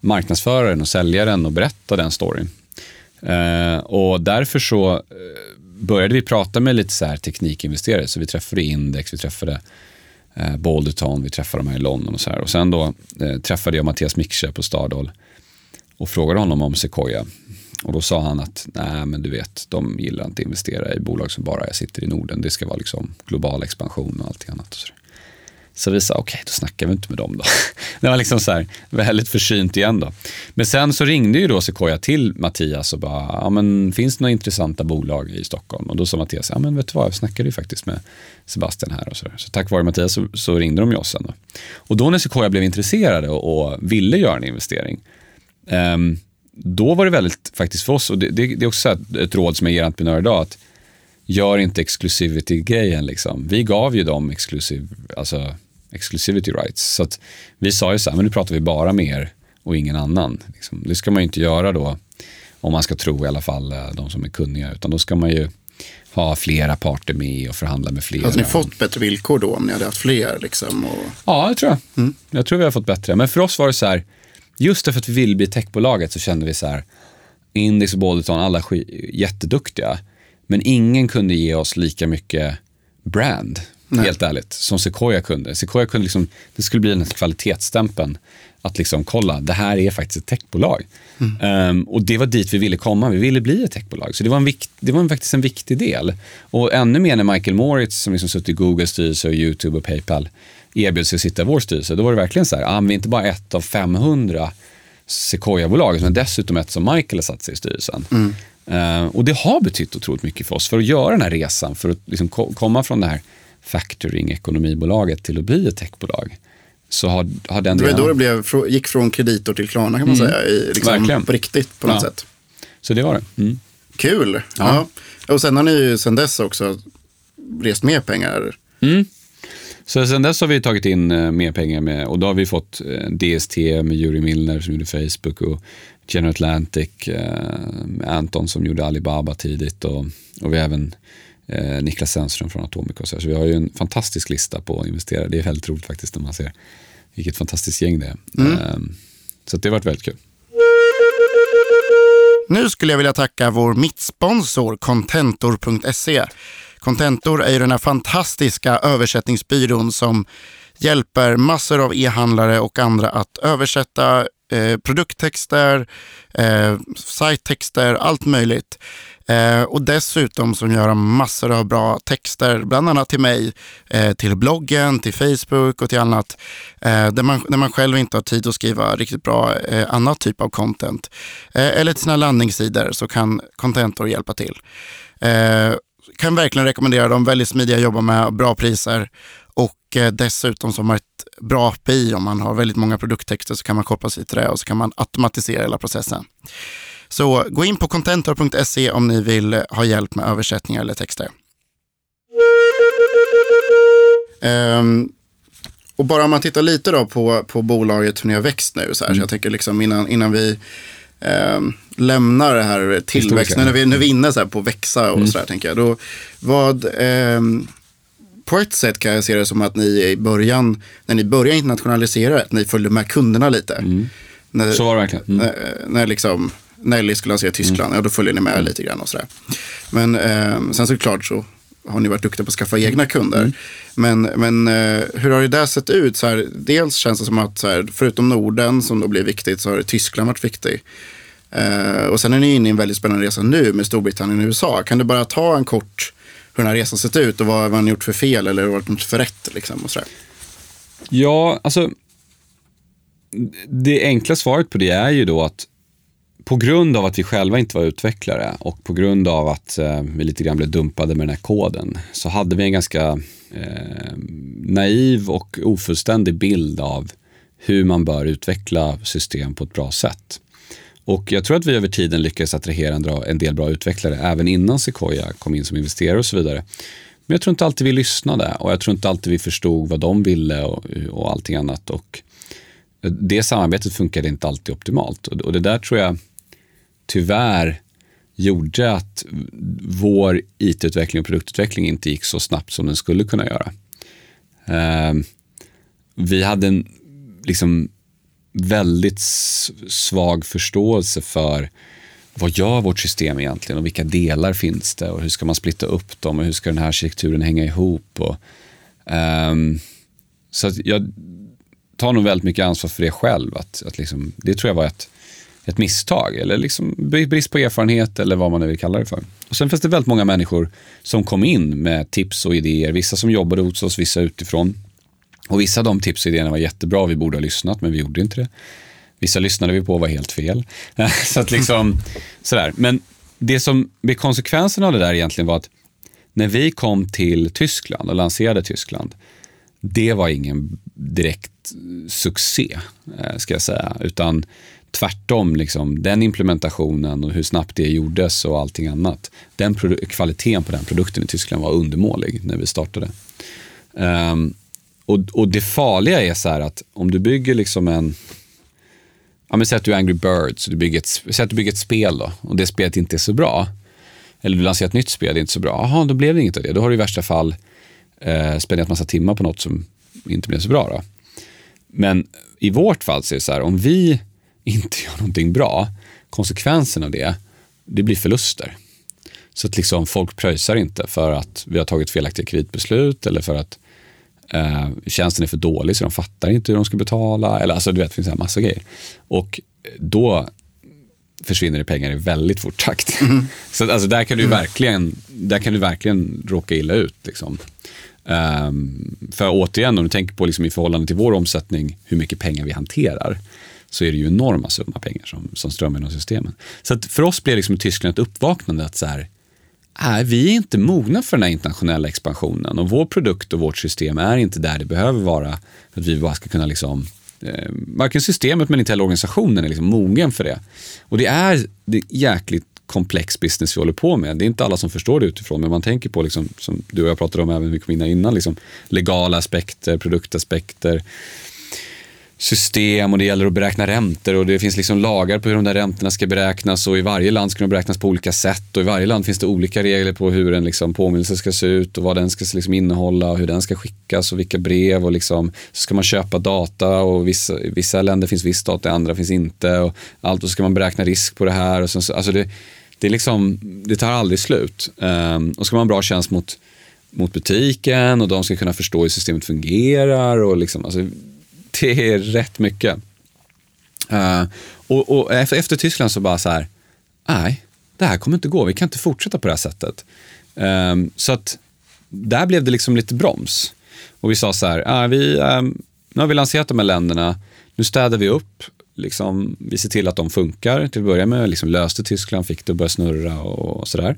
marknadsföra den och sälja den och berätta den storyn. Eh, och därför så eh, började vi prata med lite så här teknikinvesterare, så vi träffade Index, vi träffade eh, Balderton, vi träffade de här i London och så här. Och sen då eh, träffade jag Mattias Miksche på Stardal och frågade honom om Sequoia. Och då sa han att nej men du vet, de gillar inte att investera i bolag som bara sitter i Norden. Det ska vara liksom global expansion och allting annat. Och så. Så vi sa, okej, okay, då snackar vi inte med dem då. Det var liksom så här, väldigt försynt igen då. Men sen så ringde ju då Sequoia till Mattias och bara, ja men finns det några intressanta bolag i Stockholm? Och då sa Mattias, ja men vet du vad, jag snackade ju faktiskt med Sebastian här och så där. Så tack vare Mattias så, så ringde de ju oss sen då. Och då när Sequoia blev intresserade och, och ville göra en investering, um, då var det väldigt, faktiskt för oss, och det, det, det är också ett, ett råd som jag ger entreprenörer idag, att gör inte exclusivity-grejen. Liksom. Vi gav ju dem exklusiv, alltså, exclusivity rights. Så att vi sa ju så här, men nu pratar vi bara med er och ingen annan. Liksom. Det ska man ju inte göra då, om man ska tro i alla fall eh, de som är kunniga, utan då ska man ju ha flera parter med och förhandla med flera. Hade ni fått bättre villkor då om ni hade haft fler? Liksom, och... Ja, det tror jag. Mm. Jag tror vi har fått bättre. Men för oss var det så här, just därför att vi vill bli techbolaget så kände vi så här, Index och Balderton, alla jätteduktiga. Men ingen kunde ge oss lika mycket brand, Nej. helt ärligt, som Sequoia kunde. Sequoia kunde liksom, det skulle bli den här kvalitetsstämpeln. Att liksom kolla, det här är faktiskt ett techbolag. Ehm, och det var dit vi ville komma, vi ville bli ett techbolag. Så det var, en vikt, det var en, faktiskt en viktig del. Och ännu mer när Michael Moritz, som liksom suttit i Googles styrelse, och YouTube och Paypal, erbjöd sig att sitta i vår styrelse. Då var det verkligen så här, ah, vi är inte bara ett av 500 Sequoia-bolag, men dessutom ett som Michael har satt sig i styrelsen. Eh, och det har betytt otroligt mycket för oss för att göra den här resan, för att liksom ko- komma från det här factoring-ekonomibolaget till att bli ett techbolag. Så har, har den Det var delen- då det blev, gick från kreditor till Klarna kan man säga. I, liksom, Verkligen. på riktigt på något Ja. sätt. Så det var det. Mm. Kul. Ja. Och sen har ni ju sen dess också rest mer pengar. Så sen dess har vi tagit in eh, mer pengar med, och då har vi fått eh, DST med Juri Milner som gjorde Facebook och General Atlantic eh, med Anton som gjorde Alibaba tidigt och, och vi har även eh, Niklas Sennström från Atomic och så, så vi har ju en fantastisk lista på investerare. Det är väldigt roligt faktiskt när man ser vilket fantastiskt gäng det är. Eh, så det har varit väldigt kul. Nu skulle jag vilja tacka vår mittsponsor Contentor.se. Contentor är ju den här fantastiska översättningsbyrån som hjälper massor av e-handlare och andra att översätta eh, produkttexter, eh, sajttexter, allt möjligt. Eh, och dessutom som gör massor av bra texter, bland annat till mig, eh, till bloggen, till Facebook och till annat. Eh, där, man, där man själv inte har tid att skriva riktigt bra eh, annat typ av content. Eh, eller till sina landningssidor så kan Contentor hjälpa till. Eh, kan verkligen rekommendera dem, väldigt smidiga att jobba med, bra priser och eh, dessutom som har ett bra API om man har väldigt många produkttexter så kan man koppla sig till det och så kan man automatisera hela processen. Så gå in på contentor.se om ni vill eh, ha hjälp med översättningar eller texter. Ehm, och bara om man tittar lite då på, på bolaget, hur ni har växt nu. Så, här, så jag tänker liksom innan, innan vi ehm, lämnar det här tillväxten, när vi, när vi är inne så här på växa och så där, tänker jag. Då, vad, ehm, på ett sätt kan jag se det som att ni i början, när ni började internationalisera, att ni följde med kunderna lite. När, Så var det verkligen. Mm. när, när liksom Nelly skulle lansera i Tyskland, ja då följer ni med lite grann och sådär. Men eh, sen såklart så har ni varit duktiga på att skaffa egna kunder. Men, men eh, hur har det där sett ut? Så här, dels känns det som att så här, förutom Norden som då blir viktigt så har Tyskland varit viktig. Eh, och sen är ni inne i en väldigt spännande resa nu med Storbritannien och USA. Kan du bara ta en kort hur den här resan sett ut och vad man gjort för fel eller vad man gjort för rätt? Liksom, och så där. Ja, alltså. Det enkla svaret på det är ju då att på grund av att vi själva inte var utvecklare och på grund av att eh, vi lite grann blev dumpade med den här koden så hade vi en ganska eh, naiv och ofullständig bild av hur man bör utveckla system på ett bra sätt. Och jag tror att vi över tiden lyckades attrahera en, del bra utvecklare även innan Sequoia kom in som investerare och så vidare. Men jag tror inte alltid vi lyssnade och jag tror inte alltid vi förstod vad de ville och, och allting annat. Och eh, det samarbetet funkade inte alltid optimalt. Och det där tror jag tyvärr gjorde att vår IT-utveckling och produktutveckling inte gick så snabbt som den skulle kunna göra. Ehm, vi hade en liksom väldigt svag förståelse för vad gör vårt system egentligen och vilka delar finns det och hur ska man splitta upp dem och hur ska den här arkitekturen hänga ihop. Och, um, så att jag tar nog väldigt mycket ansvar för det själv. Att, att liksom, det tror jag var ett, ett misstag eller liksom brist på erfarenhet eller vad man nu vill kalla det för. Och sen finns det väldigt många människor som kom in med tips och idéer. Vissa som jobbade hos oss, vissa utifrån. Och vissa av de tips och idéerna var jättebra, vi borde ha lyssnat, men vi gjorde inte det. Vissa lyssnade vi på och var helt fel. så att liksom, sådär. Men det som blev konsekvensen av det där egentligen var att när vi kom till Tyskland och lanserade Tyskland, det var ingen direkt succé, eh, ska jag säga. Utan tvärtom, liksom, den implementationen och hur snabbt det gjordes och allting annat. Den kvaliteten på den produkten i Tyskland var undermålig när vi startade. Um, och, och det farliga är så här att om du bygger liksom en, ja men säg att du är Angry Birds, du bygger ett, säg att du bygger ett spel då, och det spelet inte är så bra. Eller du lanserar ett nytt spel, det är inte så bra. Jaha, då blev det inget av det. Då har du i värsta fall eh, spenderat massa timmar på något som inte blev så bra. Då. Men i vårt fall så är det så här, om vi inte gör någonting bra, konsekvensen av det, det blir förluster. Så att liksom folk pröjsar inte för att vi har tagit felaktiga kreditbeslut eller för att eh, tjänsten är för dålig så de fattar inte hur de ska betala. Eller alltså du vet, det finns en massa grejer. Och då försvinner det pengar i väldigt fort takt. Mm. så alltså, där, kan du verkligen, där kan du verkligen råka illa ut. Liksom. Um, för återigen, om du tänker på liksom, i förhållande till vår omsättning, hur mycket pengar vi hanterar, så är det ju enorma summa pengar som, som strömmar genom systemen. Så att för oss blev liksom Tyskland ett uppvaknande att så här, nej, vi är inte mogna för den här internationella expansionen och vår produkt och vårt system är inte där det behöver vara för att vi bara ska kunna liksom eh, varken systemet men inte heller organisationen är liksom mogen för det. Och det är, det är jäkligt komplex business vi håller på med. Det är inte alla som förstår det utifrån, men man tänker på, liksom, som du och jag pratade om även vi kom in innan, liksom, legala aspekter, produktaspekter, system och det gäller att beräkna räntor och det finns liksom lagar på hur de där räntorna ska beräknas och i varje land ska de beräknas på olika sätt och i varje land finns det olika regler på hur en liksom påminnelse ska se ut och vad den ska liksom innehålla och hur den ska skickas och vilka brev och liksom så ska man köpa data och vissa, i vissa länder finns viss data, i andra finns inte och allt och så ska man beräkna risk på det här och så, alltså det, det, är liksom, det tar aldrig slut. Um, och ska man ha en bra tjänst mot, mot butiken och de ska kunna förstå hur systemet fungerar och liksom, alltså, det är rätt mycket. Uh, och, och efter, Tyskland så bara så här, nej, det här kommer inte gå, vi kan inte fortsätta på det här sättet. Um, så att där blev det liksom lite broms. Och vi sa så här, vi, um, nu har vi lanserat de här länderna, nu städar vi upp, liksom, vi ser till att de funkar till att börja med, liksom löste Tyskland, fick det att börja snurra och, och sådär.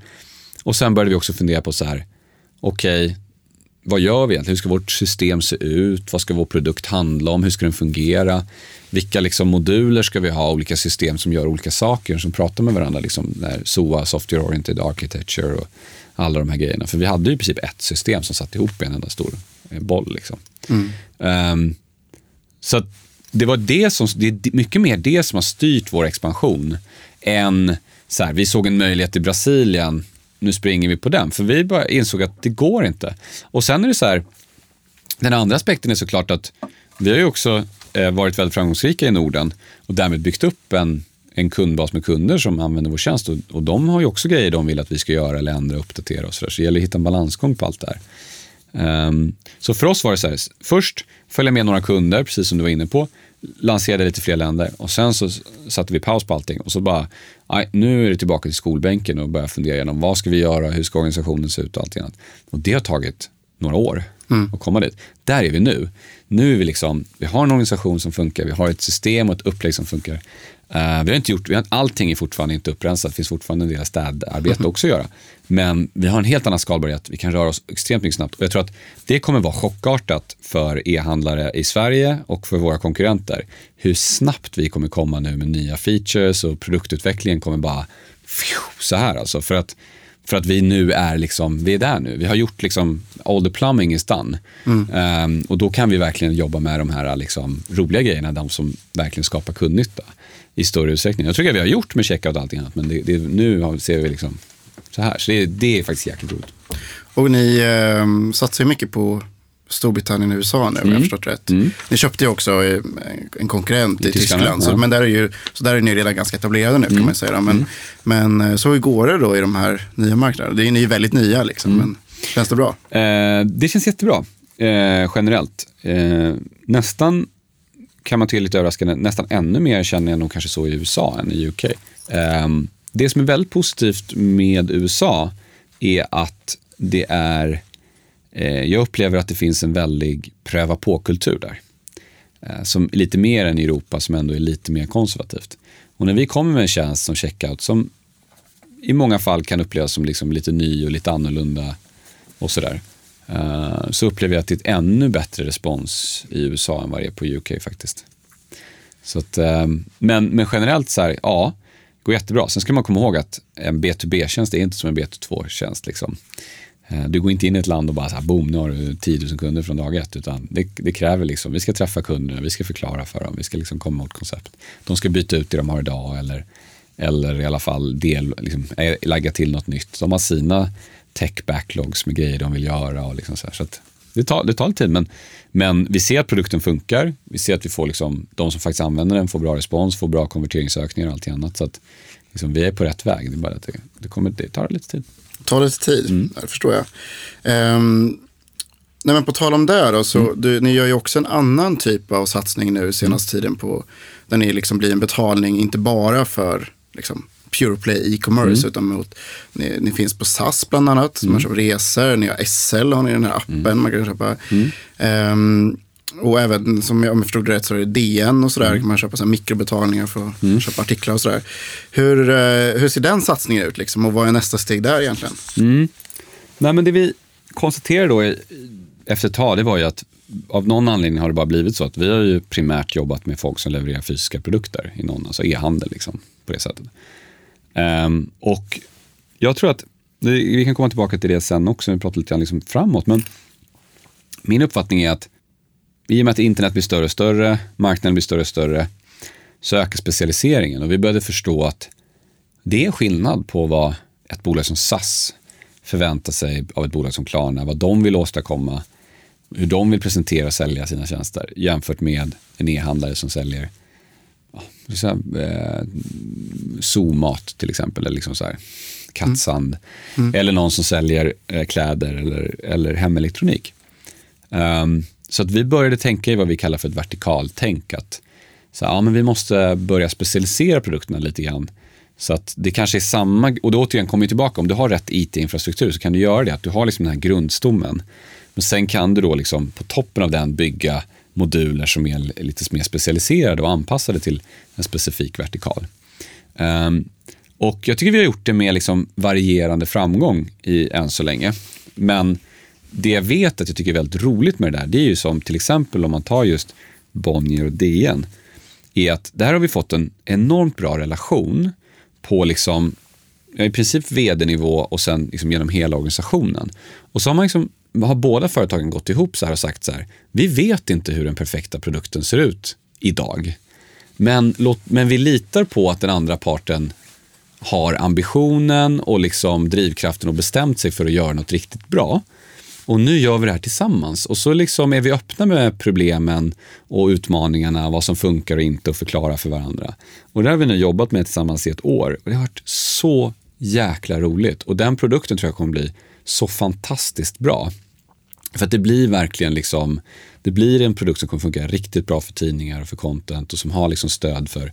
Och sen började vi också fundera på så här, okej, okay, vad gör vi egentligen? Hur ska vårt system se ut? Vad ska vår produkt handla om? Hur ska den fungera? Vilka liksom moduler ska vi ha? Olika system som gör olika saker, som pratar med varandra. Liksom SOA, Software Oriented Architecture och alla de här grejerna. För vi hade ju i princip ett system som satt ihop i en enda stor eh, boll. Liksom. Mm. Um, så det var det som, det är mycket mer det som har styrt vår expansion än så här, vi såg en möjlighet i Brasilien nu springer vi på den. För vi bara insåg att det går inte. Och sen är det så här, den andra aspekten är såklart att vi har ju också eh, varit väldigt framgångsrika i Norden och därmed byggt upp en, en kundbas med kunder som använder vår tjänst och, och de har ju också grejer de vill att vi ska göra eller ändra och uppdatera och så där. Så det gäller att hitta en balansgång på allt det här. Um, så för oss var det så här, först följa med några kunder, precis som du var inne på, lanserade lite fler länder och sen så satte vi paus på allting och så bara, aj, nu är det tillbaka till skolbänken och börja fundera igenom vad ska vi göra, hur ska organisationen se ut och allt annat. Och det har tagit några år mm. att komma dit. Där är vi nu. Nu är vi liksom, vi har en organisation som funkar, vi har ett system och ett upplägg som funkar. Uh, vi har inte gjort, vi har, allting är fortfarande inte upprensat, det finns fortfarande en del städarbete mm. också att göra. Men vi har en helt annan skalbarhet, vi kan röra oss extremt mycket snabbt. Och jag tror att det kommer vara chockartat för e-handlare i Sverige och för våra konkurrenter. Hur snabbt vi kommer komma nu med nya features och produktutvecklingen kommer bara så här alltså. För att, för att vi nu är liksom, vi är där nu. Vi har gjort liksom, all the plumbing is done. Mm. Um, och då kan vi verkligen jobba med de här liksom, roliga grejerna, de som verkligen skapar kundnytta i större utsträckning. Jag tror att vi har gjort med checkout och allting annat, men det, det, nu ser vi liksom så här. Så det, det är faktiskt jäkligt roligt. Och ni eh, satsar ju mycket på Storbritannien och USA nu, mm. om jag har förstått rätt. Mm. Ni köpte ju också eh, en konkurrent i, Tyskland, Tyskland så, men där är ju, så där är ni redan ganska etablerade nu mm. kan man säga. Men, mm. men eh, så hur går det då i de här nya marknaderna? Det är, ni väldigt nya, liksom, mm. men känns det bra? Eh, det känns jättebra, eh, generellt. Eh, nästan kan man tycka lite överraskande, nästan ännu mer känner jag nog kanske så i USA än i UK. Um, ehm, det som är väldigt positivt med USA är att det är, eh, jag upplever att det finns en väldig pröva på-kultur där. Eh, som lite mer än i Europa som ändå är lite mer konservativt. Och när vi kommer med en tjänst som checkout som i många fall kan upplevas som liksom lite ny och lite annorlunda och sådär. Eh, så upplever jag att det är ett ännu bättre respons i USA än vad det är på UK faktiskt. Så att, eh, men, men generellt så här, ja, går jättebra. Sen ska man komma ihåg att en B2B-tjänst är inte som en B2-tjänst. Liksom. Eh, du går inte in i ett land och bara så här, boom, nu har du 10 000 kunder från dag ett. Utan det, det kräver liksom, vi ska träffa kunderna, vi ska förklara för dem, vi ska liksom komma åt koncept. De ska byta ut det de har idag eller, eller i alla fall del, liksom, lägga till något nytt. De har sina tech backlogs med grejer de vill göra. Och liksom så, så att det, tar, det tar lite tid, men, men vi ser att produkten funkar. Vi ser att vi får liksom, de som faktiskt använder den får bra respons, får bra konverteringsökningar och allting annat. Så att liksom, vi är på rätt väg. Det, är bara att det, det, kommer, det tar lite tid. Det tar lite tid, mm. det förstår jag. Um, nej, men på tal om det då, så mm. du, ni gör ju också en annan typ av satsning nu senaste mm. tiden på, där ni liksom blir en betalning, inte bara för liksom, pure play e-commerce, mm. utan mot, ni, ni, finns på SAS bland annat, mm. man köper resor, ni har SL, har ni den här appen mm. man kan köpa. Um, och även, som jag, om jag förstod det rätt, så är det DN och sådär. Mm. kan man köpa så mikrobetalningar för att mm. köpa artiklar och sådär. Hur, uh, hur ser den satsningen ut liksom? Och vad är nästa steg där egentligen? Mm. Nej, men det vi konstaterade då efter ett tag, det var ju att av någon anledning har det bara blivit så att vi har ju primärt jobbat med folk som levererar fysiska produkter i någon, alltså e-handel liksom, på det sättet. Um, och jag tror att, vi kan komma tillbaka till det sen också, vi pratar lite grann liksom framåt, men min uppfattning är att i och med att internet blir större och större, marknaden blir större och större, så ökar specialiseringen. Och vi började förstå att det är skillnad på vad ett bolag som SAS förväntar sig av ett bolag som Klarna, vad de vill åstadkomma, hur de vill presentera och sälja sina tjänster jämfört med en e-handlare som säljer eh, zoomat till exempel, eller liksom så här, kattsand. Mm. Mm. Eller någon som säljer eh, kläder eller, eller hemelektronik. Um, så att vi började tänka i vad vi kallar för ett vertikaltänk. Att, så, ja, men vi måste börja specialisera produkterna lite grann. Så att det kanske är samma, och då återigen kommer tillbaka, om du har rätt IT-infrastruktur så kan du göra det, att du har liksom den här grundstommen. Men sen kan du då liksom på toppen av den bygga moduler som är lite mer specialiserade och anpassade till en specifik vertikal. Um, och jag tycker vi har gjort det med liksom varierande framgång i, än så länge. Men det jag vet att jag tycker är väldigt roligt med det där, det är ju som till exempel om man tar just Bonnier och DN, är att där har vi fått en enormt bra relation på liksom, i princip vd-nivå och sen liksom genom hela organisationen. Och så har man liksom, har båda företagen gått ihop så här och sagt så här, vi vet inte hur den perfekta produkten ser ut idag. Men, låt, men vi litar på att den andra parten har ambitionen och liksom drivkraften och bestämt sig för att göra något riktigt bra. Och nu gör vi det här tillsammans. Och så liksom är vi öppna med problemen och utmaningarna, vad som funkar och inte och förklara för varandra. Och det har vi nu jobbat med tillsammans i ett år. Och det har varit så jäkla roligt. Och den produkten tror jag kommer bli så fantastiskt bra. För att det blir verkligen liksom, det blir en produkt som kommer funka riktigt bra för tidningar och för content och som har liksom stöd för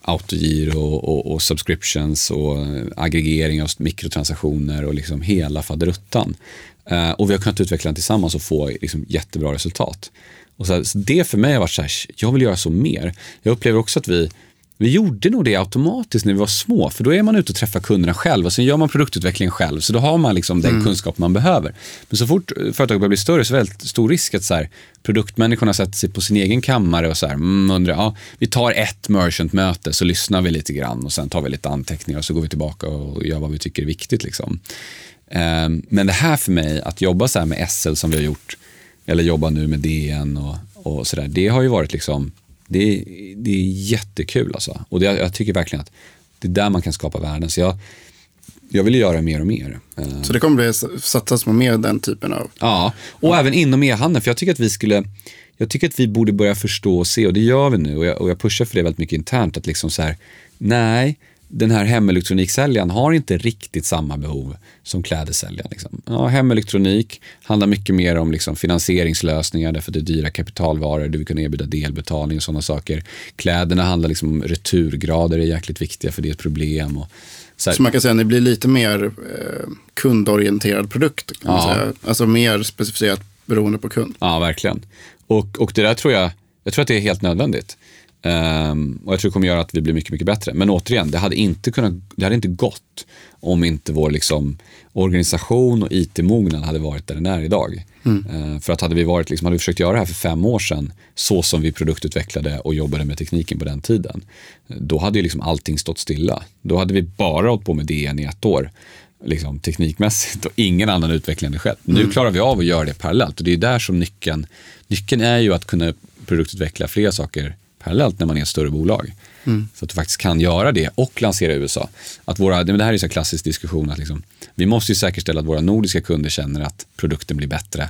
autogiro och, och, och, subscriptions och aggregering av mikrotransaktioner och liksom hela faderuttan. Uh, eh, och vi har kunnat utveckla den tillsammans och få liksom, jättebra resultat. Och så, här, så det för mig har varit så här, jag vill göra så mer. Jag upplever också att vi, vi gjorde nog det automatiskt när vi var små, för då är man ute och träffar kunderna själv och sen gör man produktutvecklingen själv, så då har man liksom den mm. kunskap man behöver. Men så fort företaget börjar bli större så är det väldigt stor risk att så här, produktmänniskorna sätter sig på sin egen kammare och så här, mm, undrar, ja, vi tar ett merchant-möte så lyssnar vi lite grann och sen tar vi lite anteckningar och så går vi tillbaka och gör vad vi tycker är viktigt. Liksom. Ehm, men det här för mig, att jobba så med SL som vi har gjort, eller jobba nu med DN och, och sådär, det har ju varit liksom, det, det är jättekul alltså. Och det, jag tycker verkligen att det är där man kan skapa värden. Så jag, jag vill göra mer och mer. Ehm. Så det kommer bli satsas på mer den typen av? Ja, och ja. även inom e-handeln. För jag tycker att vi skulle, jag tycker att vi borde börja förstå och se, och det gör vi nu. Och jag, och jag pushar för det väldigt mycket internt, att liksom så här, nej, den här hemelektroniksäljaren har inte riktigt samma behov som klädesäljaren. Liksom. Ja, hemelektronik handlar mycket mer om liksom finansieringslösningar därför att det är dyra kapitalvaror, du vill kunna erbjuda delbetalning och sådana saker. Kläderna handlar liksom om returgrader, är jäkligt viktiga för det är ett problem. Och, så, så, man kan säga att det blir lite mer eh, kundorienterad produkt. Ja. Alltså mer specificerat beroende på kund. Ja, verkligen. Och, och det där tror jag, jag tror att det är helt nödvändigt. Um, och jag tror det kommer göra att vi blir mycket, mycket bättre. Men återigen, det hade inte, kunnat, det hade inte gått om inte vår liksom, organisation och IT-mognad hade varit där den är idag. Mm. Uh, för att hade vi, varit, liksom, hade vi försökt göra det här för fem år sedan, så som vi produktutvecklade och jobbade med tekniken på den tiden, då hade ju liksom allting stått stilla. Då hade vi bara hållit på med DN i ett år liksom, teknikmässigt och ingen annan utveckling hade skett. Mm. Nu klarar vi av att göra det parallellt och det är där som nyckeln, nyckeln är ju att kunna produktutveckla fler saker parallellt när man är ett större bolag. Mm. Så att du faktiskt kan göra det och lansera i USA. Att våra, det här är en klassisk diskussion. Att liksom, vi måste ju säkerställa att våra nordiska kunder känner att produkten blir bättre.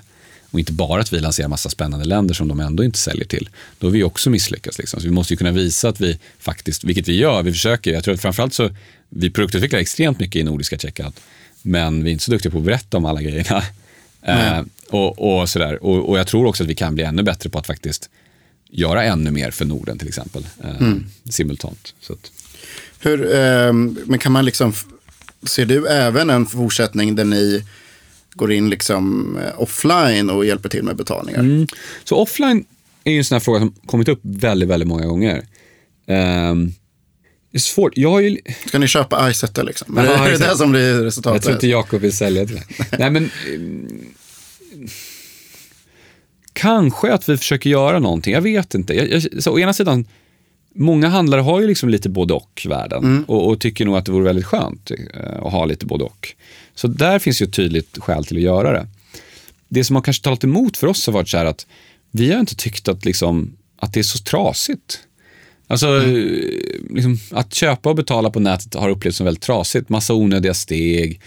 och inte bara att vi lanserar massa spännande länder som de ändå inte säljer till, då har vi också misslyckats. Liksom. Så vi måste ju kunna visa att vi faktiskt, vilket vi gör, vi försöker, jag tror att framförallt så, vi produktutvecklar extremt mycket i nordiska checkout, men vi är inte så duktiga på att berätta om alla grejerna. Eh, och, och, sådär. Och, och jag tror också att vi kan bli ännu bättre på att faktiskt göra ännu mer för Norden till exempel, eh, mm. simultant. Hur, eh, men kan man liksom, ser du även en fortsättning där ni går in liksom eh, offline och hjälper till med betalningar? Mm. Så offline är ju en sån här fråga som kommit upp väldigt, väldigt många gånger. Um, det är svårt. Jag har ju... Ska ni köpa iSettle liksom? Är det det som blir resultatet? Jag tror inte Jakob vill sälja till mig. Nej, men... Kanske att vi försöker göra någonting. Jag vet inte. Jag, jag, så å ena sidan, många handlare har ju liksom lite både och-värden mm. och, och, tycker nog att det vore väldigt skönt uh, att ha lite både och. Så där finns ju ett tydligt skäl till att göra det. Det som har kanske talat emot för oss har varit så här att vi har inte tyckt att, liksom, att det är så trasigt. Alltså, mm. liksom, att köpa och betala på nätet har upplevts som väldigt trasigt. Massa onödiga steg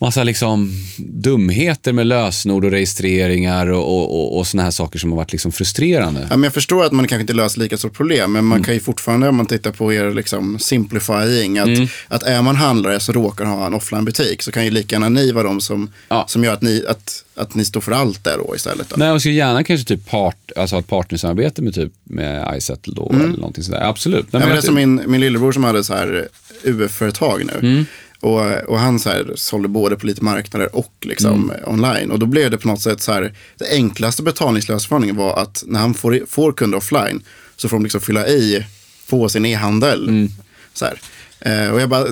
massa liksom dumheter med lösenord och registreringar och, och, och, såna här saker som har varit liksom frustrerande. Ja, men jag förstår att man kanske inte löser lika stort problem, men man mm. kan ju fortfarande, om man tittar på er liksom simplifying, att, mm. att är man handlare så råkar ha en offline-butik så kan ju lika gärna ni vara de som, ja. som gör att ni, att, att ni står för allt där då istället. Då. Nej, och så gärna kanske typ part, alltså ett partnersamarbete med typ med iSettle då, mm. eller någonting sådär. Absolut. Nej, men det är som min, min lillebror som hade så här UF-företag nu. Och, och han så här, sålde både på lite marknader och liksom mm. online. Och då blev det på något sätt så här, det enklaste betalningslösningen var att när han får, får kunder offline så får de liksom fylla i på sin e-handel. Mm. Så här. Eh, och jag bara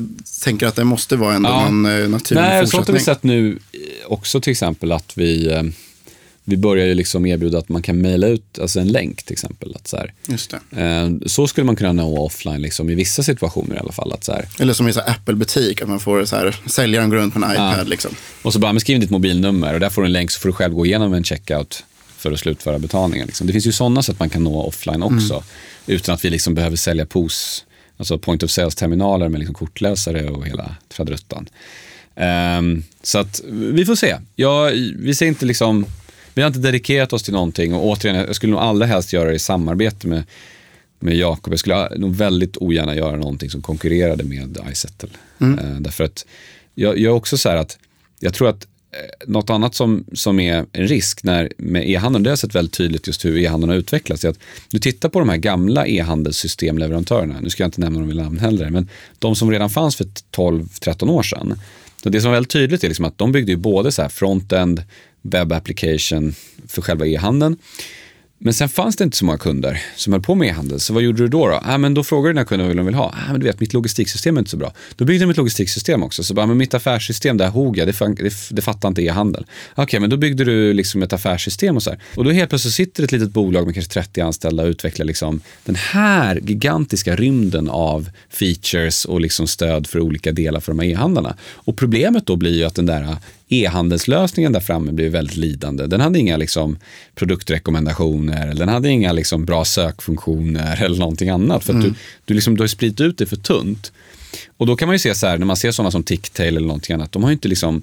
tänker att det måste vara en ja. någon eh, naturlig Nej, fortsättning. Sånt har vi sett nu också till exempel att vi eh, vi börjar ju liksom erbjuda att man kan mejla ut alltså en länk till exempel. Att så, här. Eh, så skulle man kunna nå offline liksom, i vissa situationer i alla fall. Att så här, Eller som i Apple-butik, att man får så här, säljaren går runt på en iPad. Ja. Liksom. Och så bara, men skriv ditt mobilnummer och där får du en länk så får du själv gå igenom en checkout för att slutföra betalningen. Liksom. Det finns ju sådana sätt man kan nå offline också. Mm. Utan att vi liksom behöver sälja POS, alltså point of sales-terminaler med liksom kortläsare och hela traderuttan. Um, så att vi får se. Ja, vi ser inte liksom vi har inte dedikerat oss till någonting och återigen, jag skulle nog allra helst göra det i samarbete med, med Jakob. Jag skulle nog väldigt ogärna göra någonting som konkurrerade med iSettle. Mm. Eh, därför att jag, jag är också så här att jag tror att eh, något annat som, som är en risk när, med e-handeln, det har jag sett väldigt tydligt just hur e-handeln har utvecklats, är att du tittar på de här gamla e-handelssystemleverantörerna, nu ska jag inte nämna dem i namn heller, men de som redan fanns för 12-13 år sedan. Så det som är väldigt tydligt är liksom att de byggde ju både så här front-end, web application för själva e-handeln. Men sen fanns det inte så många kunder som höll på med e-handel. Så vad gjorde du då? Då, ah, men då frågade den här kunden vad de vill ha. Ah, men du vet, mitt logistiksystem är inte så bra. Då byggde de ett logistiksystem också. Så bara, men mitt affärssystem, där Hoga, det, det, det fattar inte e-handel. Okej, okay, men då byggde du liksom ett affärssystem och så här. Och då helt plötsligt sitter ett litet bolag med kanske 30 anställda och utvecklar liksom den här gigantiska rymden av features och liksom stöd för olika delar för de här e-handlarna. Och problemet då blir ju att den där e-handelslösningen där framme blev väldigt lidande. Den hade inga liksom, produktrekommendationer, den hade inga liksom, bra sökfunktioner eller någonting annat. För mm. du, du, liksom, du har spridit ut det för tunt. Och då kan man ju se så här, när man ser sådana som Ticktail eller någonting annat, de har inte liksom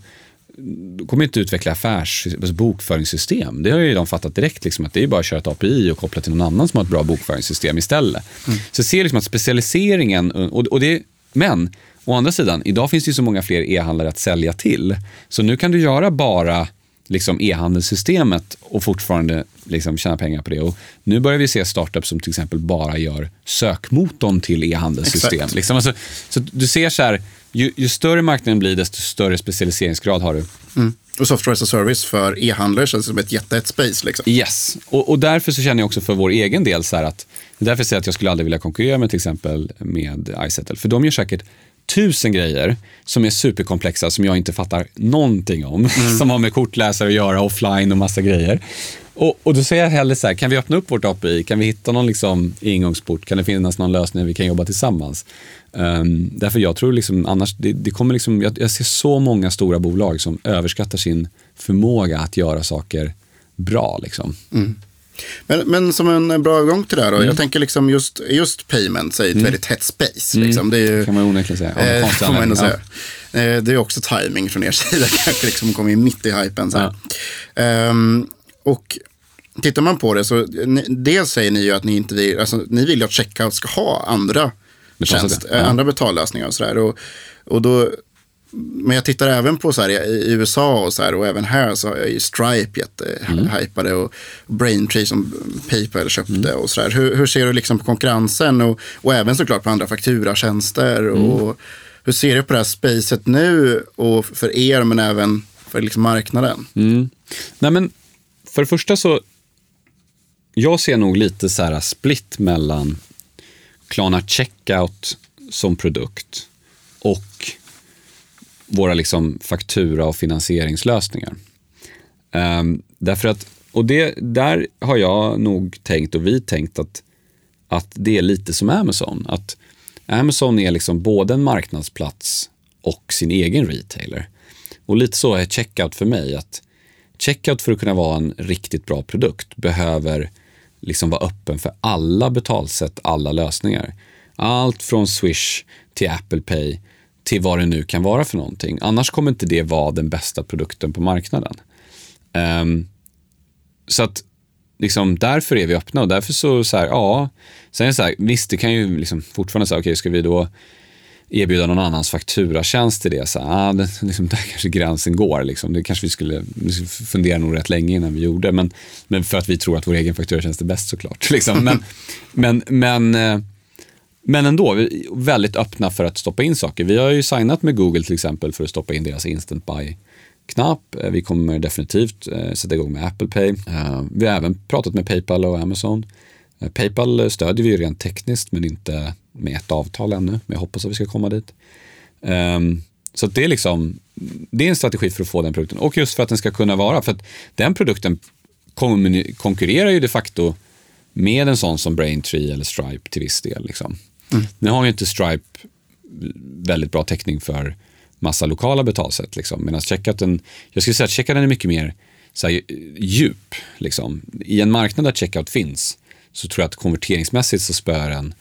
de kommer inte utveckla affärs, alltså bokföringssystem. Det har ju de fattat direkt, liksom, att det är bara att köra ett API och koppla till någon annan som har ett bra bokföringssystem istället. Mm. Så jag ser liksom att specialiseringen, och, och det, men Å andra sidan, idag finns det ju så många fler e-handlare att sälja till. Så nu kan du göra bara liksom e-handelssystemet och fortfarande liksom tjäna pengar på det. Och nu börjar vi se startups som till exempel bara gör sökmotorn till e-handelssystem. Liksom, alltså, så du ser så här, ju, ju, större marknaden blir, desto större specialiseringsgrad har du. Mm. Och software as a service för e-handlare känns som ett jättehett space. Liksom. Yes, och, och, därför så känner jag också för vår egen del så här att, därför säger jag att jag skulle aldrig vilja konkurrera med till exempel med iSettle. För de gör säkert tusen grejer som är superkomplexa som jag inte fattar någonting om. Mm. Som har med kortläsare att göra, offline och massa grejer. Och, och då säger jag hellre så här, kan vi öppna upp vårt API? Kan vi hitta någon liksom ingångsport? Kan det finnas någon lösning vi kan jobba tillsammans? Um, därför jag tror liksom, annars, det, det kommer liksom, jag, jag, ser så många stora bolag som överskattar sin förmåga att göra saker bra. Liksom. Mm. Men, men som en bra övergång till det här då. Mm. Jag tänker liksom just, just payments är ett mm. väldigt hett space. Mm. Liksom. Det är ju, kan man onekligen säga. Eh, får man säga. Eh, det är också timing från er sida, kanske liksom kommer in mitt i hypen. Så ja. um, och tittar man på det så, ni, dels säger ni ju att ni inte vill, alltså, ni vill att checkout ska ha andra, tjänst, ja. andra betallösningar och sådär. Och, och då men jag tittar även på så här, i USA och så här, och även här så är ju Stripe jättehypade mm. och Braintree som Paypal köpte mm. och så där. Hur, hur, ser du liksom på konkurrensen och, och även såklart på andra fakturatjänster mm. och hur ser du på det här spacet nu och för er men även för liksom marknaden? Mm. Nej men för det första så, jag ser nog lite så här split mellan Klarna Checkout som produkt våra liksom faktura och finansieringslösningar. Um, därför att, och det, där har jag nog tänkt och vi tänkt att, att det är lite som Amazon. Att Amazon är liksom både en marknadsplats och sin egen retailer. Och lite så är checkout för mig. att Checkout för att kunna vara en riktigt bra produkt behöver liksom vara öppen för alla betalsätt, alla lösningar. Allt från Swish till Apple Pay till vad det nu kan vara för någonting. Annars kommer inte det vara den bästa produkten på marknaden. Um, så att liksom, därför är vi öppna och därför så, så här, ja, sen är det så här, visst det kan ju liksom fortfarande säga, okej okay, ska vi då erbjuda någon annans fakturatjänst till det. Så, ah, det, liksom, där kanske gränsen går. Liksom. Det kanske vi skulle fundera nog rätt länge innan vi gjorde. Men, men för att vi tror att vår egen fakturatjänst är bäst såklart. Liksom. Men, men, men, eh, men ändå, vi är väldigt öppna för att stoppa in saker. Vi har ju signat med Google till exempel för att stoppa in deras instant buy knapp. Eh, vi kommer definitivt eh, sätta igång med Apple Pay. Eh, vi har även pratat med Paypal och Amazon. Paypal stödjer vi ju rent tekniskt men inte med ett avtal ännu, men jag hoppas att vi ska komma dit. Ehm, så det är liksom, det är en strategi för att få den produkten och just för att den ska kunna vara, för att den produkten konkurrerar ju de facto med en sån som Braintree eller Stripe till viss del. Liksom. Mm. Nu har ju inte Stripe väldigt bra täckning för massa lokala betalsätt. Liksom. Medan checkouten, jag skulle säga att checkouten är mycket mer så här, djup. Liksom. I en marknad där checkout finns så tror jag att konverteringsmässigt så spör den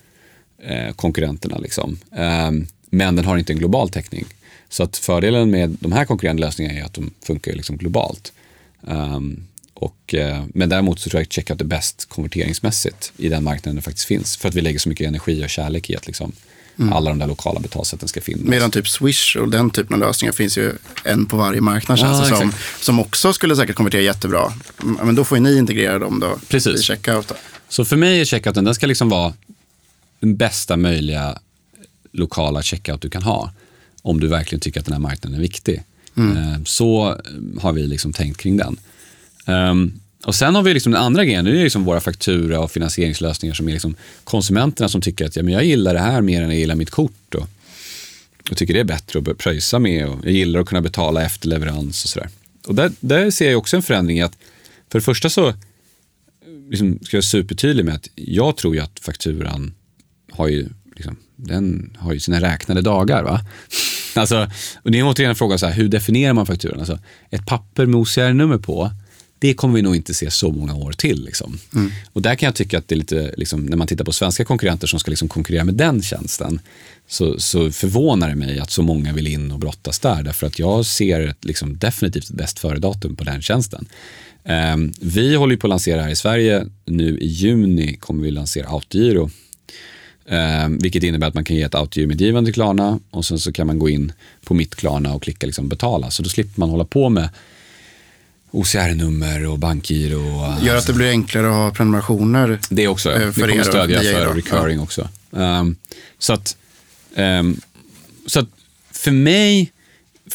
eh, konkurrenterna. Liksom. Eh, men den har inte en global täckning. Så att fördelen med de här konkurrerande lösningarna är att de funkar liksom globalt. Um, och, uh, men däremot så tror jag att checkout är bäst konverteringsmässigt i den marknaden det faktiskt finns. För att vi lägger så mycket energi och kärlek i att liksom, mm. alla de där lokala betalsätten ska finnas. Medan typ Swish och den typen av lösningar finns ju en på varje marknad känns det som. Som också skulle säkert konvertera jättebra. Men då får ju ni integrera dem då Precis. i checkout. Då. Så för mig är checkouten, den ska liksom vara den bästa möjliga lokala checkout du kan ha. Om du verkligen tycker att den här marknaden är viktig. Mm. Eh, så har vi liksom tänkt kring den. Um, och Sen har vi liksom den andra grejen, det är liksom våra faktura och finansieringslösningar som är liksom konsumenterna som tycker att ja, men jag gillar det här mer än jag gillar mitt kort. Och, och tycker det är bättre att pröjsa med och jag gillar att kunna betala efter leverans och sådär. Och där, där ser jag också en förändring i att för det första så liksom, ska jag vara supertydlig med att jag tror ju att fakturan har ju, liksom, den har ju sina räknade dagar. Va? Alltså, och det är återigen en fråga, så här, hur definierar man fakturan? Alltså, ett papper med OCR-nummer på, det kommer vi nog inte se så många år till. Liksom. Mm. Och där kan jag tycka att det är lite, liksom, när man tittar på svenska konkurrenter som ska liksom konkurrera med den tjänsten, så, så förvånar det mig att så många vill in och brottas där. Därför att jag ser liksom, definitivt ett bäst före-datum på den tjänsten. Um, vi håller på att lansera här i Sverige, nu i juni kommer vi lansera Autogiro Eh, vilket innebär att man kan ge ett autogiromedgivande till Klarna och sen så kan man gå in på mitt Klarna och klicka liksom betala. Så då slipper man hålla på med OCR-nummer och bankgiro. Och, Gör att det blir enklare att ha prenumerationer. Det också, ja. Eh, det kommer stödja för recurring ja. också. Um, så, att, um, så att för mig,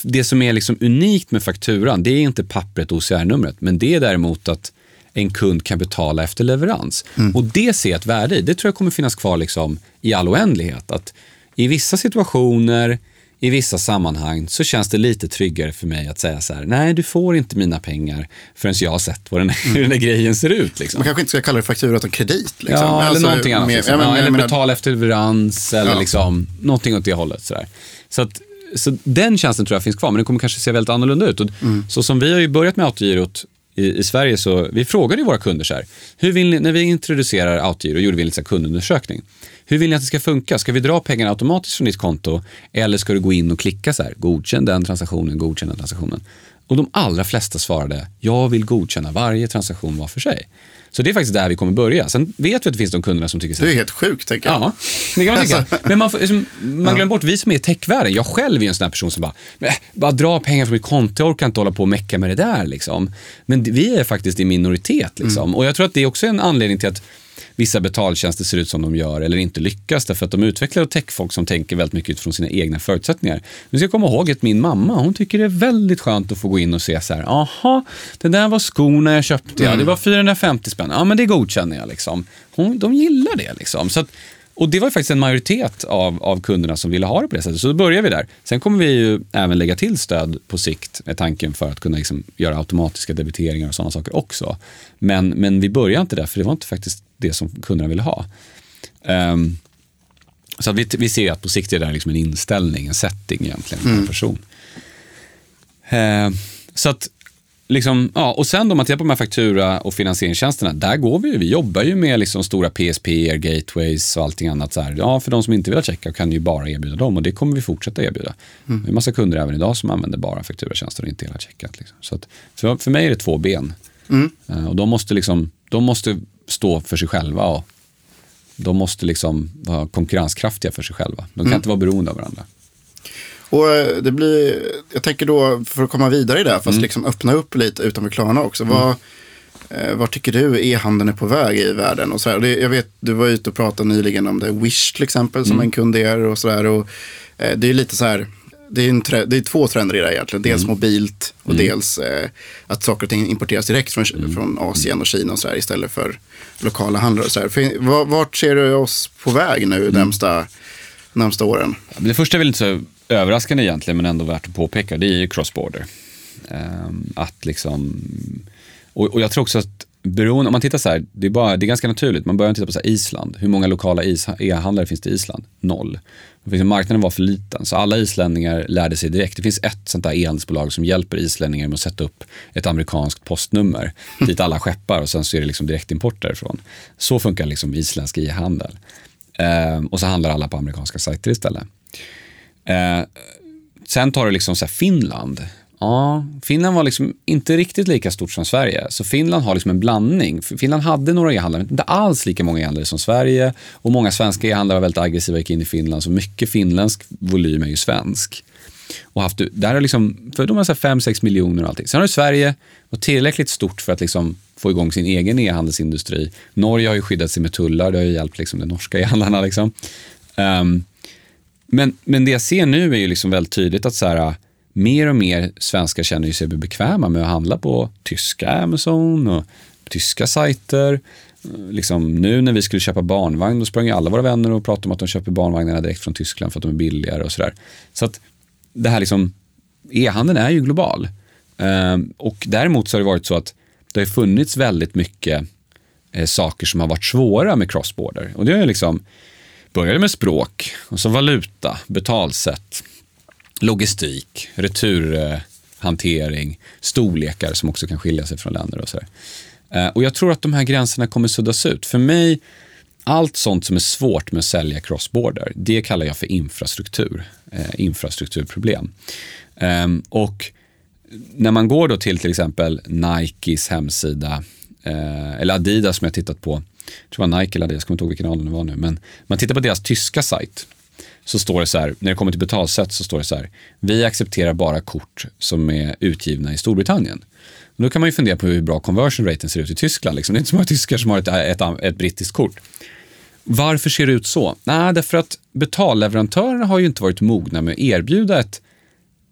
det som är liksom unikt med fakturan, det är inte pappret OCR-numret, men det är däremot att en kund kan betala efter leverans. Mm. Och det ser jag ett värde i. Det tror jag kommer finnas kvar liksom i all oändlighet. Att I vissa situationer, i vissa sammanhang så känns det lite tryggare för mig att säga så här, nej du får inte mina pengar förrän jag har sett vad den, mm. hur den där grejen ser ut. Liksom. Man kanske inte ska kalla det faktura utan kredit. Liksom. Ja, eller alltså, någonting annat. liksom. ja, men, ja, eller betala efter leverans eller ja. liksom, någonting åt det hållet. Så, där. så att så den tjänsten tror jag finns kvar, men den kommer kanske se väldigt annorlunda ut. Mm. Så som vi har ju börjat med autogirot i, i Sverige så, vi frågade ju våra kunder så här, hur vill ni, när vi introducerar Autogiro gjorde vi en liten kundundersökning. Hur vill ni att det ska funka? Ska vi dra pengarna automatiskt från ditt konto eller ska du gå in och klicka så här, godkänn den transaktionen, godkänn den transaktionen. Och de allra flesta svarade, jag vill godkänna varje transaktion var för sig. Så det är faktiskt där vi kommer börja. Sen vet vi att det finns de kunderna som tycker så Det är helt sjukt, tänker jag. Ja, det kan man tycka. Men man, liksom, man glömmer bort, vi som är i techvärlden, jag själv är en sån här person som bara, "Nej, bara dra pengar från mitt konto, jag orkar inte hålla på och mecka med det där. Liksom. Men vi är faktiskt i minoritet. Liksom. Och jag tror att det är också en anledning till att vissa betaltjänster ser ut som de gör eller inte lyckas därför att de utvecklar techfolk som tänker väldigt mycket utifrån sina egna förutsättningar. Vi ska komma ihåg att min mamma, hon tycker det är väldigt skönt att få gå in och se så här, aha, det där var skorna jag köpte, ja, det var 450 spänn, ja men det godkänner jag liksom. Hon, de gillar det liksom. Så att, och det var faktiskt en majoritet av, av kunderna som ville ha det på det sättet. Så då börjar vi där. Sen kommer vi ju även lägga till stöd på sikt, med tanken för att kunna liksom göra automatiska debiteringar och sådana saker också. Men, men vi börjar inte där, för det var inte faktiskt det som kunderna ville ha. Ehm, så att vi, vi ser att på sikt är det liksom en inställning, en setting egentligen, för en person. Ehm, så att liksom, ja, och sen då man tittar på de här faktura och finansieringstjänsterna, där går vi ju. Vi jobbar ju med liksom stora PSP, gateways och allting annat. Så här. Ja, för de som inte vill ha checkout kan ju bara erbjuda dem och det kommer vi fortsätta erbjuda. Mm. Det är en massa kunder även idag som använder bara fakturatjänster och inte hela checkout. Liksom. Så att, för, för mig är det två ben. Mm. Eh, och de måste, liksom, de måste stå för sig själva och de måste liksom vara konkurrenskraftiga för sig själva. De kan Mm. inte vara beroende av varandra. Och eh, det blir, jag tänker då, för att komma vidare i det, här, fast Mm. liksom öppna upp lite utanför Klarna också. Vad, eh, vad tycker du e-handeln är på väg i världen? Och så här, det, jag vet, du var ute och pratade nyligen om det, Wish till exempel, Mm. som en kund är och sådär. Och, eh, det är lite så här, det är, en tre, det är två trender i det här egentligen. Dels Mm. mobilt och dels eh, att saker och ting importeras direkt från, Mm. från Asien och Kina och så här, istället för lokala handlare. Och så här. Var- Vart ser du oss på väg nu Mm. närmsta, närmsta åren? Det första är väl inte så överraskande egentligen, men ändå värt att påpeka. Det är ju cross-border. Ehm, att liksom, och, och jag tror också att beroende, om man tittar så här, det är, bara, det är ganska naturligt. Man börjar titta på så Island. Hur många lokala e-handlare finns det i Island? Noll. Marknaden var för liten, så alla islänningar lärde sig direkt. Det finns ett sånt där e-handelsbolag som hjälper islänningar med att sätta upp ett amerikanskt postnummer dit alla skeppar och sen så är det liksom direktimport därifrån. Så funkar liksom isländsk e-handel. Ehm, och så handlar alla på amerikanska sajter istället. Eh, sen tar du liksom så här Finland. Ja, Finland var liksom inte riktigt lika stort som Sverige. Så Finland har liksom en blandning. Finland hade några e-handlare, men inte alls lika många e-handlare som Sverige. Och många svenska e-handlare var väldigt aggressiva och gick in i Finland. Så mycket finländsk volym är ju svensk. Och haft, där har liksom, för de har 5-6 miljoner och allting. Sen har Sverige, varit tillräckligt stort för att liksom få igång sin egen e-handelsindustri. Norge har ju skyddat sig med tullar, det har ju hjälpt liksom de norska e-handlarna. Liksom. Um, men, men det jag ser nu är ju liksom väldigt tydligt att så här, mer och mer svenskar känner sig bekväma med att handla på tyska Amazon och tyska sajter. Liksom, nu när vi skulle köpa barnvagn, då sprang ju alla våra vänner och pratade om att de köper barnvagnarna direkt från Tyskland för att de är billigare och sådär. Så att det här liksom, e-handeln är ju global. Ehm, och däremot så har det varit så att det har funnits väldigt mycket eh, saker som har varit svåra med cross-border. Och det är ju liksom, började med språk, och så valuta, betalsätt, logistik, returhantering, storlekar som också kan skilja sig från länder och sådär. där. Och jag tror att de här gränserna kommer suddas ut. För mig, allt sånt som är svårt med att sälja cross-border, det kallar jag för infrastruktur, eh, infrastrukturproblem. Ehm, och när man går då till till exempel Nikes hemsida, eh, eller Adidas som jag tittat på, jag tror det var Nike eller Adidas, jag kommer inte ihåg vilken av dem det var nu, men man tittar på deras tyska sajt, så står det så här, när det kommer till betalsätt så står det så här, vi accepterar bara kort som är utgivna i Storbritannien. Och då kan man ju fundera på hur bra conversion raten ser ut i Tyskland. Liksom. Det är inte så många tyskar som har ett, ett, ett brittiskt kort. Varför ser det ut så? Nej, därför att betalleverantörerna har ju inte varit mogna med att erbjuda ett,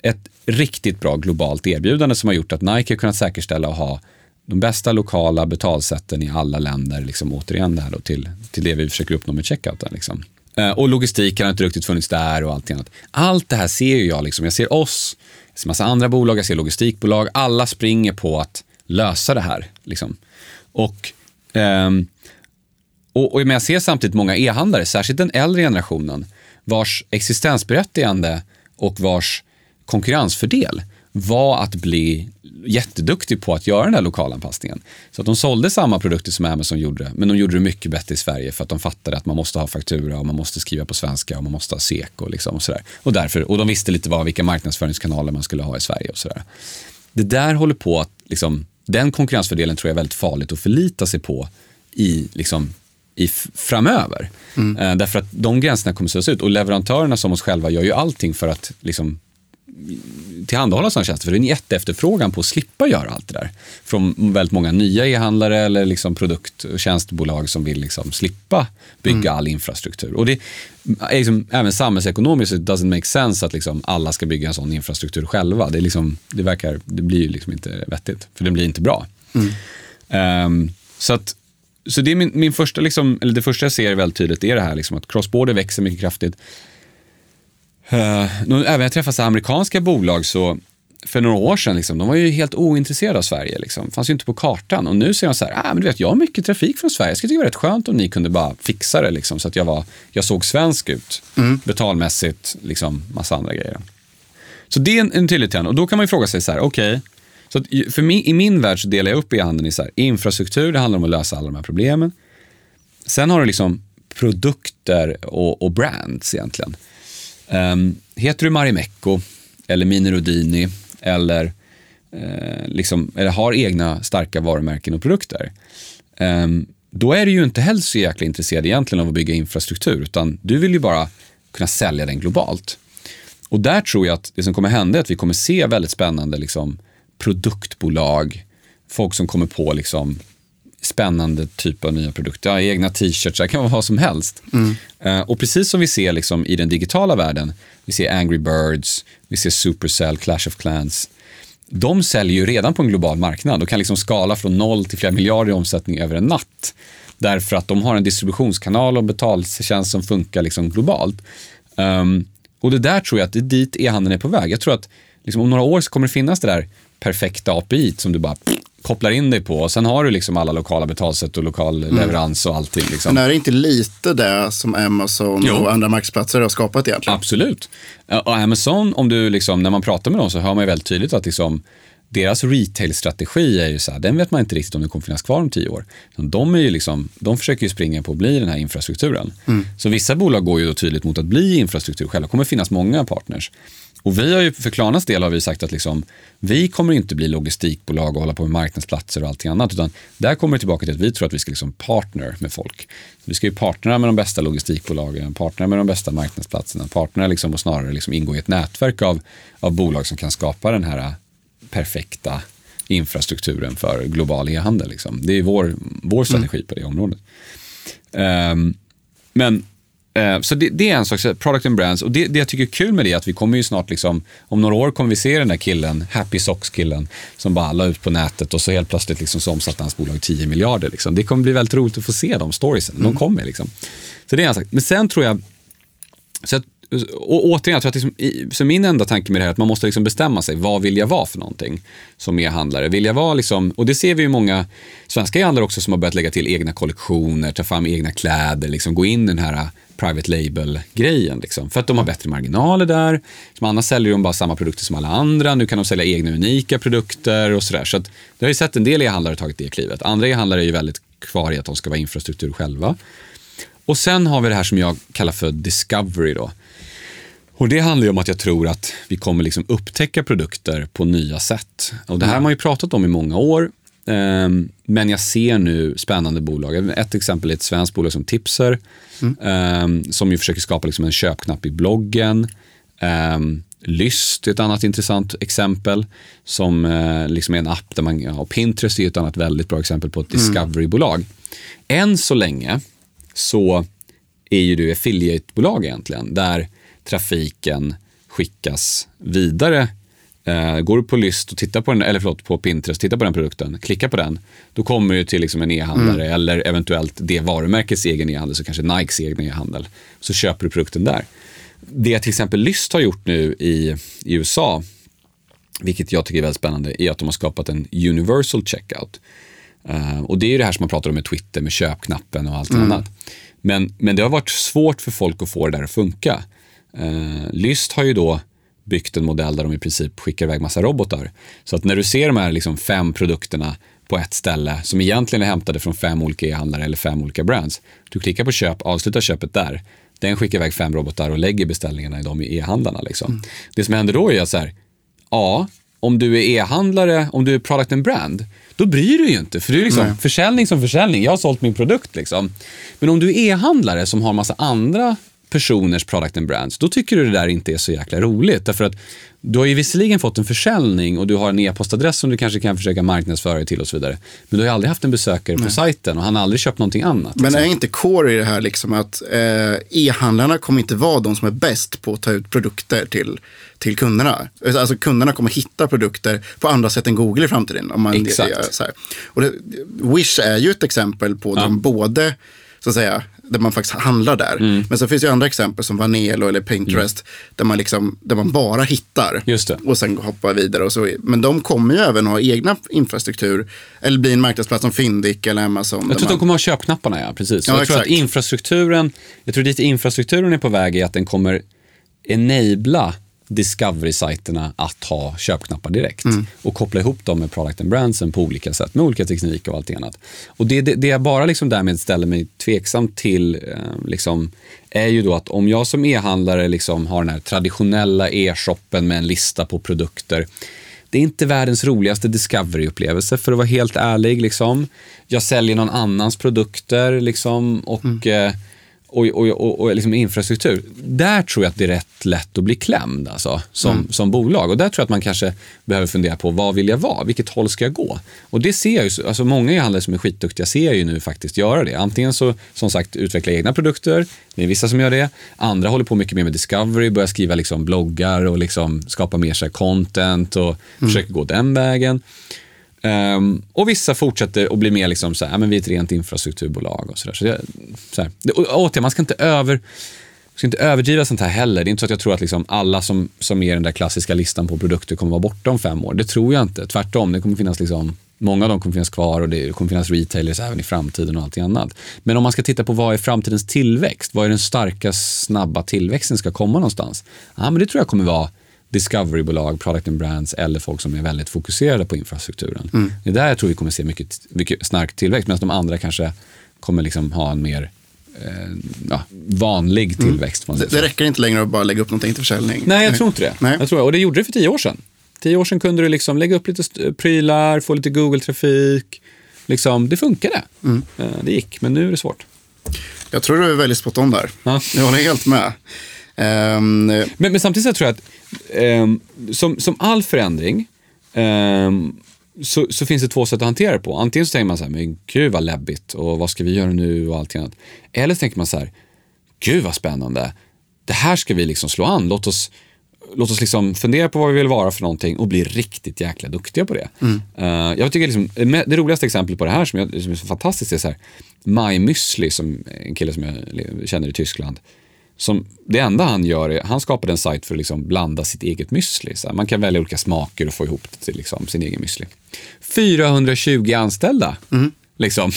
ett riktigt bra globalt erbjudande som har gjort att Nike har kunnat säkerställa att ha de bästa lokala betalsätten i alla länder, liksom, återigen det här då, till, till det vi försöker uppnå med checkouten. Liksom. Eh, och logistiken har inte riktigt funnits där och allt annat. Allt det här ser ju jag, liksom. jag ser oss, jag ser massa andra bolag, jag ser logistikbolag, alla springer på att lösa det här. Liksom. Och, ehm, och, och men jag ser samtidigt många e-handlare, särskilt den äldre generationen, vars existensberättigande och vars konkurrensfördel var att bli jätteduktig på att göra den här lokalanpassningen. Så att de sålde samma produkter som Amazon gjorde, men de gjorde det mycket bättre i Sverige för att de fattade att man måste ha faktura och man måste skriva på svenska och man måste ha SEK och, liksom och sådär. Och, därför, och de visste lite vad, vilka marknadsföringskanaler man skulle ha i Sverige och sådär. Det där håller på att, liksom, den konkurrensfördelen tror jag är väldigt farligt att förlita sig på i liksom, i framöver. Mm. Eh, därför att de gränserna kommer att suddas ut och leverantörerna som oss själva gör ju allting för att liksom, tillhandahålla sådana tjänster. För det är en jätteefterfrågan på att slippa göra allt det där. Från väldigt många nya e-handlare eller liksom produkt och tjänstebolag som vill liksom slippa bygga mm. all infrastruktur. Och det är liksom, även samhällsekonomiskt it doesn't make sense att liksom alla ska bygga en sån infrastruktur själva. Det, är liksom, det, verkar, det blir liksom inte vettigt, för det blir inte bra. Mm. Um, så att så det är min, min första, liksom, eller det första jag ser väldigt tydligt är det här liksom, att crossborder växer mycket kraftigt. Uh, även jag träffat amerikanska bolag så för några år sedan, liksom, de var ju helt ointresserade av Sverige. Liksom. fanns ju inte på kartan. Och nu säger de så här, ah, men du vet, jag har mycket trafik från Sverige. Jag skulle tycka det var rätt skönt om ni kunde bara fixa det, liksom, så att jag, var, jag såg svensk ut. Mm. Betalmässigt, liksom, massa andra grejer. Så det är en, en tydlig trend. Och då kan man ju fråga sig så här, okej, okay, så för mig, I min värld så delar jag upp e-handeln i så här, infrastruktur, det handlar om att lösa alla de här problemen. Sen har du liksom produkter och, och brands egentligen. Um, heter du Marimekko eller Mini Rodini eller, uh, liksom, eller har egna starka varumärken och produkter. Um, då är du ju inte heller så jäkla intresserad egentligen av att bygga infrastruktur, utan du vill ju bara kunna sälja den globalt. Och där tror jag att det som kommer hända är att vi kommer se väldigt spännande liksom, produktbolag, folk som kommer på liksom spännande typer av nya produkter. Ja, egna t-shirts, det kan vara vad som helst. Mm. Uh, och precis som vi ser liksom i den digitala världen, vi ser Angry Birds, vi ser Supercell, Clash of Clans. De säljer ju redan på en global marknad och kan liksom skala från noll till flera miljarder i omsättning över en natt. Därför att de har en distributionskanal och betaltjänst som funkar liksom globalt. Um, och det där tror jag att det är dit e-handeln är på väg. Jag tror att liksom om några år så kommer det finnas det där perfekta API som du bara kopplar in dig på. Och sen har du liksom alla lokala betalsätt och lokal mm. leverans och allting. Liksom. Men är det inte lite det som Amazon jo. och andra marknadsplatser har skapat egentligen? Absolut. Och Amazon, om du liksom, när man pratar med dem så hör man ju väldigt tydligt att liksom, deras retail-strategi är ju så här, den vet man inte riktigt om den kommer finnas kvar om tio år. De, är ju liksom, de försöker ju springa på att bli den här infrastrukturen. Mm. Så vissa bolag går ju då tydligt mot att bli infrastruktur själva. Det kommer finnas många partners. Och vi har ju för Klarnas del har vi sagt att liksom, vi kommer inte bli logistikbolag och hålla på med marknadsplatser och allting annat. Utan där kommer det tillbaka till att vi tror att vi ska liksom partner med folk. Vi ska ju partnera med de bästa logistikbolagen, partnera med de bästa marknadsplatserna, partnera liksom och snarare liksom ingå i ett nätverk av, av bolag som kan skapa den här perfekta infrastrukturen för global e-handel. Liksom. Det är vår, vår strategi mm. på det området. Um, men så det, det, är en sak, product and brands. Och det, det, jag tycker är kul med det är att vi kommer ju snart, liksom, om några år kommer vi se den där killen, Happy Socks-killen, som bara la ut på nätet och så helt plötsligt liksom, så omsatte hans bolag 10 miljarder. Liksom. Det kommer bli väldigt roligt att få se de storiesen. Mm. De kommer liksom. Så det är en sak. Men sen tror jag, så att, och återigen, jag tror att liksom, så min enda tanke med det här är att man måste liksom bestämma sig, vad vill jag vara för någonting som e-handlare? Vill jag vara liksom, och det ser vi ju många svenska e-handlare också som har börjat lägga till egna kollektioner, ta fram egna kläder, liksom gå in i den här private label-grejen. Liksom. För att de har bättre marginaler där. Som annars säljer de bara samma produkter som alla andra. Nu kan de sälja egna unika produkter och sådär. Så att, det har ju sett en del e-handlare tagit det klivet. Andra e-handlare är ju väldigt kvar i att de ska vara infrastruktur själva. Och sen har vi det här som jag kallar för discovery. Då. Och Det handlar om att jag tror att vi kommer liksom upptäcka produkter på nya sätt. Och Det här har man ju pratat om i många år. Ehm, men jag ser nu spännande bolag. Ett exempel är ett svenskt bolag som Tipser. Mm. som ju försöker skapa liksom en köpknapp i bloggen. Um, Lyst är ett annat intressant exempel. Som uh, liksom är en app där man, ja, Pinterest är ett annat väldigt bra exempel på ett mm. discoverybolag. Än så länge så är ju du affiliatebolag egentligen, där trafiken skickas vidare Uh, går du på Lyst och tittar på den, eller förlåt, på Pinterest, tittar på den produkten, klickar på den, då kommer du till liksom en e-handlare mm. eller eventuellt det varumärkets egen e-handel, så kanske Nikes egen e-handel. Så köper du produkten där. Det till exempel Lyst har gjort nu i, i USA, vilket jag tycker är väldigt spännande, är att de har skapat en universal checkout. Uh, och det är det här som man pratar om med Twitter, med köpknappen och allt mm. annat. Men, men det har varit svårt för folk att få det där att funka. Uh, Lyst har ju då byggt en modell där de i princip skickar iväg massa robotar. Så att när du ser de här liksom fem produkterna på ett ställe som egentligen är hämtade från fem olika e-handlare eller fem olika brands. Du klickar på köp, avslutar köpet där. Den skickar iväg fem robotar och lägger beställningarna i de e-handlarna. Liksom. Mm. Det som händer då är att så här, ja, om du är e-handlare, om du är product and brand, då bryr du ju inte. För det är liksom försäljning som försäljning. Jag har sålt min produkt. Liksom. Men om du är e-handlare som har massa andra personers product and brands, då tycker du det där inte är så jäkla roligt. Därför att du har ju visserligen fått en försäljning och du har en e-postadress som du kanske kan försöka marknadsföra dig till och så vidare. Men du har ju aldrig haft en besökare Nej. på sajten och han har aldrig köpt någonting annat. Men liksom. är inte core i det här liksom att eh, e-handlarna kommer inte vara de som är bäst på att ta ut produkter till, till kunderna. Alltså kunderna kommer hitta produkter på andra sätt än Google i framtiden. Om man, Exakt. Så här. Och det, Wish är ju ett exempel på ja. de både så att säga, där man faktiskt handlar där. Mm. Men så finns det andra exempel som Vanelo eller Pinterest, mm. där, man liksom, där man bara hittar och sen hoppar vidare. Och så. Men de kommer ju även ha egna infrastruktur, eller bli en marknadsplats som Fyndik eller Amazon. Jag tror att de kommer ha köpknapparna, ja. Precis. Ja, jag exakt. tror att infrastrukturen, jag tror dit infrastrukturen är på väg är att den kommer enabla Discovery-sajterna att ha köpknappar direkt mm. och koppla ihop dem med product and brandsen på olika sätt med olika tekniker och allt annat. Och det, det, det jag bara liksom därmed ställer mig tveksam till eh, liksom, är ju då att om jag som e-handlare liksom har den här traditionella e-shoppen med en lista på produkter det är inte världens roligaste discovery-upplevelse för att vara helt ärlig. Liksom. Jag säljer någon annans produkter liksom, och mm. eh, och, och, och, och liksom infrastruktur. Där tror jag att det är rätt lätt att bli klämd alltså, som, mm. som bolag. Och där tror jag att man kanske behöver fundera på vad vill jag vara? Vilket håll ska jag gå? Och det ser jag ju, alltså många e-handlare som är skitduktiga ser ju nu faktiskt göra det. Antingen så, som sagt, utveckla egna produkter, det är vissa som gör det. Andra håller på mycket mer med discovery, börjar skriva liksom bloggar och liksom skapa mer så content och mm. försöker gå den vägen. Um, och vissa fortsätter att bli mer liksom så här, men vi är ett rent infrastrukturbolag och sådär. Så så återigen, man ska inte över ska inte överdriva sånt här heller. Det är inte så att jag tror att liksom alla som, som är den där klassiska listan på produkter kommer vara borta om fem år. Det tror jag inte. Tvärtom, det kommer finnas liksom, många av dem kommer finnas kvar och det kommer finnas retailers även i framtiden och allt annat. Men om man ska titta på vad är framtidens tillväxt? Vad är den starka, snabba tillväxten ska komma någonstans? Ja, men det tror jag kommer vara discoverybolag, product and brands eller folk som är väldigt fokuserade på infrastrukturen. Mm. Det är där jag tror vi kommer se mycket, mycket stark tillväxt medan de andra kanske kommer liksom ha en mer eh, ja, vanlig mm. tillväxt. Mm. Det, det, räcker inte längre att bara lägga upp någonting till försäljning. Nej, jag tror inte det. Nej. Jag tror, och det gjorde det för tio år sedan. Tio år sedan kunde du liksom lägga upp lite prylar, få lite Google-trafik. Liksom, det funkade. Mm. Eh, det gick, men nu är det svårt. Jag tror du är väldigt spot on där. Ja. Jag håller helt med. Um, men, men, samtidigt så tror jag att um, som, som all förändring um, så, så, finns det två sätt att hantera det på. Antingen så tänker man så här, men gud vad läbbigt och vad ska vi göra nu och allt annat. Eller så tänker man så här, gud vad spännande. Det här ska vi liksom slå an. Låt oss, låt oss liksom fundera på vad vi vill vara för någonting och bli riktigt jäkla duktiga på det. Mm. Uh, jag tycker liksom, det roligaste exemplet på det här som, jag, som är så fantastiskt är så här, My Müsli, som en kille som jag känner i Tyskland som, det enda han gör är han skapade en sajt för att liksom blanda sitt eget müsli. Så man kan välja olika smaker och få ihop det till liksom sin egen müsli. 420 anställda. Mm. Liksom.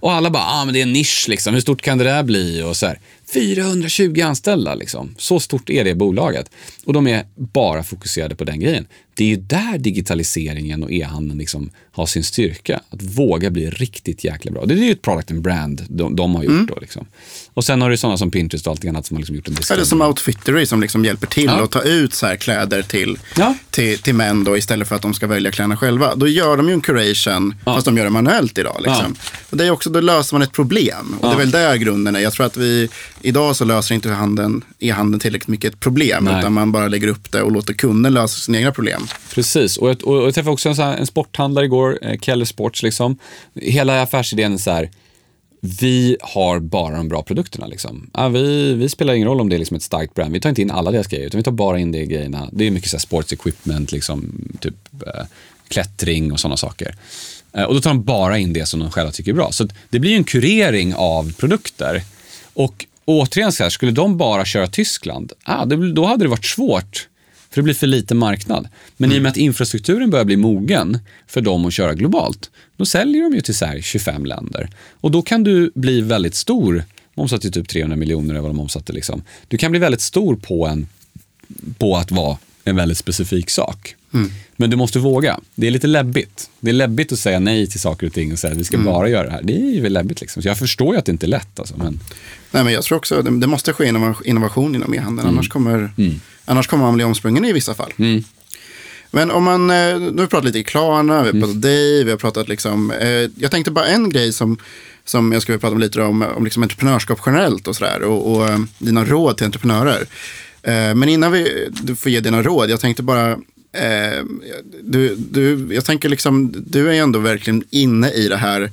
Och alla bara, ah, men det är en nisch, liksom. hur stort kan det där bli? Och så här. 420 anställda, liksom. så stort är det bolaget. Och de är bara fokuserade på den grejen. Det är ju där digitaliseringen och e-handeln liksom har sin styrka. Att våga bli riktigt jäkla bra. Det är ju ett product and brand de, de har gjort mm. då. Liksom. Och sen har du sådana som Pinterest och allt annat som har liksom gjort en Eller som Outfittery som liksom hjälper till ja. att ta ut så kläder till, ja. till, till män då, istället för att de ska välja kläderna själva. Då gör de ju en curation, ja. fast de gör det manuellt idag. Liksom. Och det är också, då löser man ett problem. Och det är väl där grunden är. Jag tror att vi, idag så löser inte handeln, e-handeln tillräckligt mycket ett problem, Nej. utan man bara lägger upp det och låter kunden lösa sina egna problem. Precis, och jag, och jag träffade också en, här, en sporthandlare igår, eh, Keller Sports. Liksom. Hela affärsidén är så här, vi har bara de bra produkterna. Liksom. Ja, vi, vi spelar ingen roll om det är liksom ett starkt brand. Vi tar inte in alla deras grejer, utan vi tar bara in de grejerna. Det är mycket så sports equipment, liksom, typ äh, klättring och sådana saker. Äh, och då tar de bara in det som de själva tycker är bra. Så det blir en kurering av produkter. Och återigen, så här, skulle de bara köra Tyskland, ah, det, då hade det varit svårt för det blir för liten marknad. Men mm. i och med att infrastrukturen börjar bli mogen för dem att köra globalt, då säljer de ju till så 25 länder. Och då kan du bli väldigt stor, de omsatte typ 300 miljoner eller vad de omsatte. Liksom. Du kan bli väldigt stor på, en, på att vara en väldigt specifik sak. Mm. Men du måste våga. Det är lite läbbigt. Det är läbbigt att säga nej till saker och ting och säga att vi ska bara göra det här. Det är ju läbbigt. Liksom. Så jag förstår ju att det inte är lätt. Alltså, men... Nej, men jag tror också det, det måste ske innova- innovation inom e-handeln. Annars, kommer, annars kommer man bli omsprungen i vissa fall. Mm. Men om man, eh, nu har vi pratat lite i Klarna, vi har pratat dig, vi har pratat liksom, eh, jag tänkte bara en grej som, som jag skulle prata om lite om, om liksom entreprenörskap generellt och sådär och, och eh, dina råd till entreprenörer. Eh, men innan vi, du får ge dina råd, jag tänkte bara, eh, du, du, jag tänker liksom, du är ju ändå verkligen inne i det här,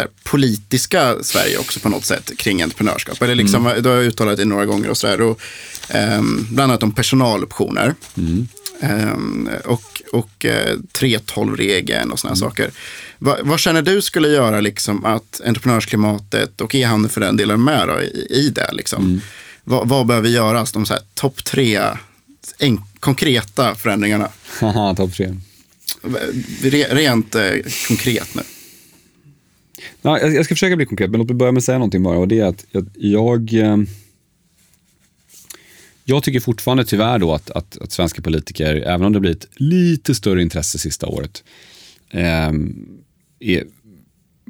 här, politiska Sverige också på något sätt kring entreprenörskap. Eller liksom, Du har uttalat det några gånger och sådär. Och, ehm, bland annat om personaloptioner. Ehm, och och eh, 3.12-regeln och sådana saker. Va, vad känner du skulle göra liksom, att entreprenörsklimatet och e-handeln för den delen med då, i, i det? Liksom? Vad, vad behöver göras? De så topp tre en, konkreta förändringarna. Haha, topp tre. Re, rent eh, konkret nu. Ja, jag, jag ska försöka bli konkret, men låt mig börja med att säga någonting bara. Och det är att jag, jag, eh, tycker fortfarande tyvärr då att, att, att svenska politiker, även om det blivit lite större intresse sista året, eh, är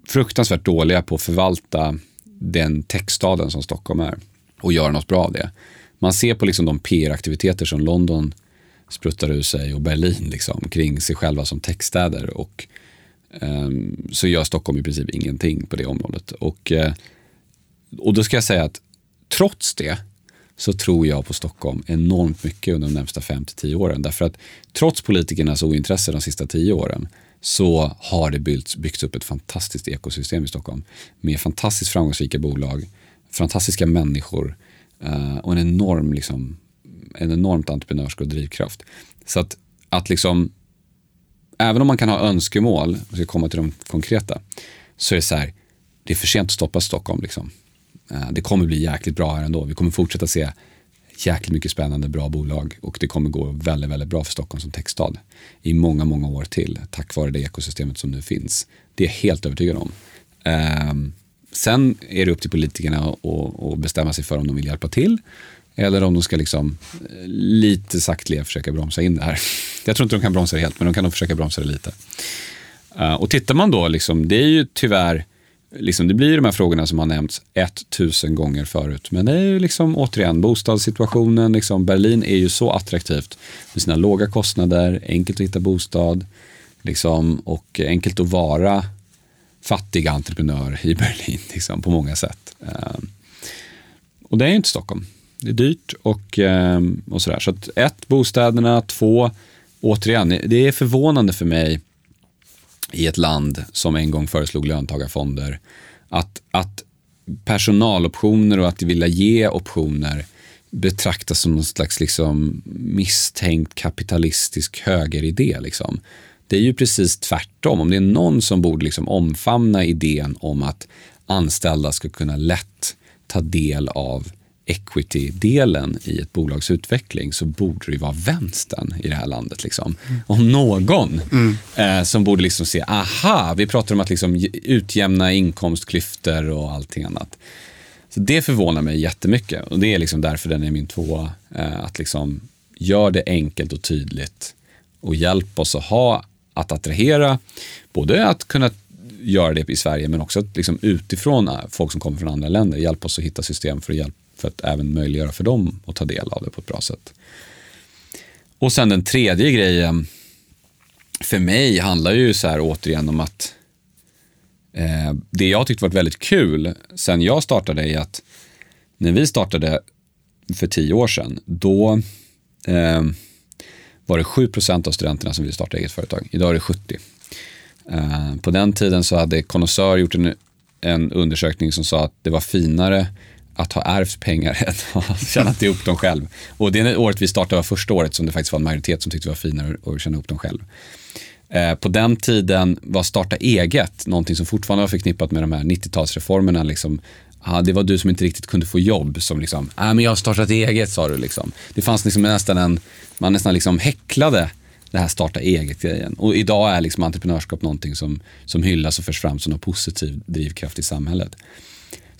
fruktansvärt dåliga på att förvalta den techstaden som Stockholm är och göra något bra av det. Man ser på liksom de PR-aktiviteter som London spruttar ur sig och Berlin liksom, kring sig själva som techstäder. Och Ehm, så gör Stockholm i princip ingenting på det området. Och, eh, och då ska jag säga att trots det så tror jag på Stockholm enormt mycket under de närmsta 5-10 åren. Därför att trots politikernas ointresse de sista 10 åren så har det byggts, byggts upp ett fantastiskt ekosystem i Stockholm med fantastiskt framgångsrika bolag, fantastiska människor eh, och en enorm liksom, en enormt entreprenörsk och drivkraft. Så att, att liksom även om man kan ha önskemål, och ska komma till de konkreta, så är det så här, det är för sent att stoppa Stockholm. Liksom. Eh, det kommer bli jäkligt bra här ändå. Vi kommer fortsätta se jäkligt mycket spännande, bra bolag och det kommer gå väldigt, väldigt bra för Stockholm som techstad i många, många år till tack vare det ekosystemet som nu finns. Det är jag helt övertygad om. Ehm, sen är det upp till politikerna att bestämma sig för om de vill hjälpa till eller om de ska liksom eh, lite sakteliga försöka bromsa in det här. Jag tror inte de kan bromsa det helt, men de kan nog försöka bromsa det lite. Eh, och tittar man då, liksom, det är ju tyvärr, liksom, det blir ju de här frågorna som har nämnts 1000 gånger förut. Men det är ju liksom återigen bostadssituationen. Liksom, Berlin är ju så attraktivt med sina låga kostnader, enkelt att hitta bostad liksom, och enkelt att vara fattig entreprenör i Berlin liksom, på många sätt. Eh, och det är ju inte Stockholm. Det är dyrt och, ehm, och sådär. Så att ett, bostäderna. Två, återigen, det är förvånande för mig i ett land som en gång föreslog löntagarfonder att, att personaloptioner och att vilja ge optioner betraktas som någon slags liksom misstänkt kapitalistisk högeridé. Liksom. Det är ju precis tvärtom. Om det är någon som borde liksom omfamna idén om att anställda ska kunna lätt ta del av equity-delen i ett bolags utveckling så borde det ju vara vänstern i det här landet. Liksom. Om någon eh, som borde liksom se, aha, vi pratar om att liksom utjämna inkomstklyftor och allting annat. Så det förvånar mig jättemycket och det är liksom därför den är min tvåa. Eh, att liksom gör det enkelt och tydligt och hjälp oss att ha, att attrahera, både att kunna göra det i Sverige men också att liksom utifrån eh, folk som kommer från andra länder, hjälp oss att hitta system för att, hjälp, för att även möjliggöra för dem att ta del av det på ett bra sätt. Och sen den tredje grejen, för mig handlar ju så här återigen om att eh, det jag tyckte varit väldigt kul sen jag startade är att när vi startade för tio år sedan, då eh, var det 7% av studenterna som ville starta eget företag. Idag är det 70. Eh, på den tiden så hade Connoisseur gjort en, en undersökning som sa att det var finare att ha ärvt pengar än att ha tjänat ihop dem själv. Och det året vi startade var första året som det faktiskt var en majoritet som tyckte det var finare att tjäna ihop dem själv. Eh, på den tiden var starta eget någonting som fortfarande var förknippat med de här 90-talsreformerna. Liksom, ah, det var du som inte riktigt kunde få jobb som liksom, ah, men jag har startat eget sa du. Liksom. Det fanns liksom nästan en, man nästan liksom häcklade det här starta eget-grejen. Och idag är liksom entreprenörskap någonting som, som hyllas och förs fram som en positiv drivkraft i samhället.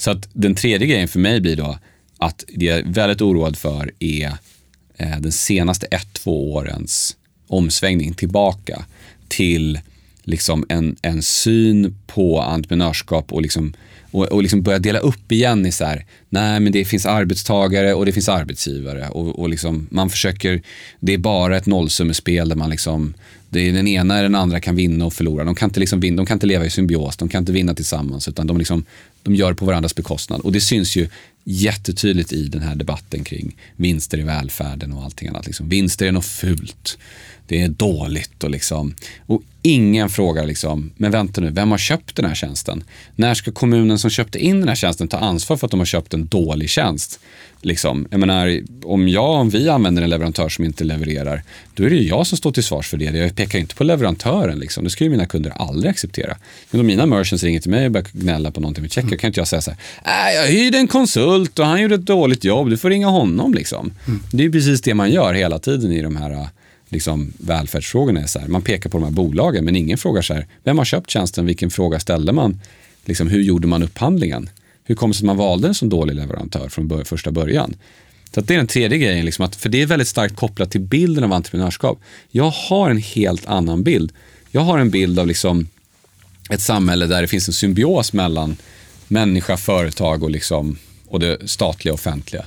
Så att den tredje grejen för mig blir då att det jag är väldigt oroad för är eh, den senaste ett, två årens omsvängning tillbaka till liksom en, en syn på entreprenörskap och liksom och, och liksom börja dela upp igen i så här, nej men det finns arbetstagare och det finns arbetsgivare och, och liksom man försöker, det är bara ett nollsummespel där man liksom, det är den ena eller den andra kan vinna och förlora. De kan inte, liksom vinna, de kan inte leva i symbios, de kan inte vinna tillsammans utan de, liksom, de gör det på varandras bekostnad. Och det syns ju jättetydligt i den här debatten kring vinster i välfärden och allting annat. Liksom. Vinster är något fult det är dåligt och liksom. Och ingen frågar liksom, men vänta nu, vem har köpt den här tjänsten? När ska kommunen som köpte in den här tjänsten ta ansvar för att de har köpt en dålig tjänst? Liksom, jag menar, om jag, om vi använder en leverantör som inte levererar, då är det ju jag som står till svars för det. Jag pekar inte på leverantören, liksom. det skulle mina kunder aldrig acceptera. Men om mina merchants ringer till mig och börjar gnälla på någonting med checker, mm. kan inte jag säga så här, äh, jag hyrde en konsult och han gjorde ett dåligt jobb, du får ringa honom. Liksom. Mm. Det är precis det man gör hela tiden i de här liksom, välfärdsfrågorna är så här, man pekar på de här bolagen men ingen frågar så här, vem har köpt tjänsten, vilken fråga ställde man, liksom, hur gjorde man upphandlingen? Hur kom det sig att man valde en så dålig leverantör från bör första början? Så det är den tredje grejen, liksom, att, för det är väldigt starkt kopplat till bilden av entreprenörskap. Jag har en helt annan bild. Jag har en bild av liksom, ett samhälle där det finns en symbios mellan människa, företag och, liksom, och det statliga och offentliga.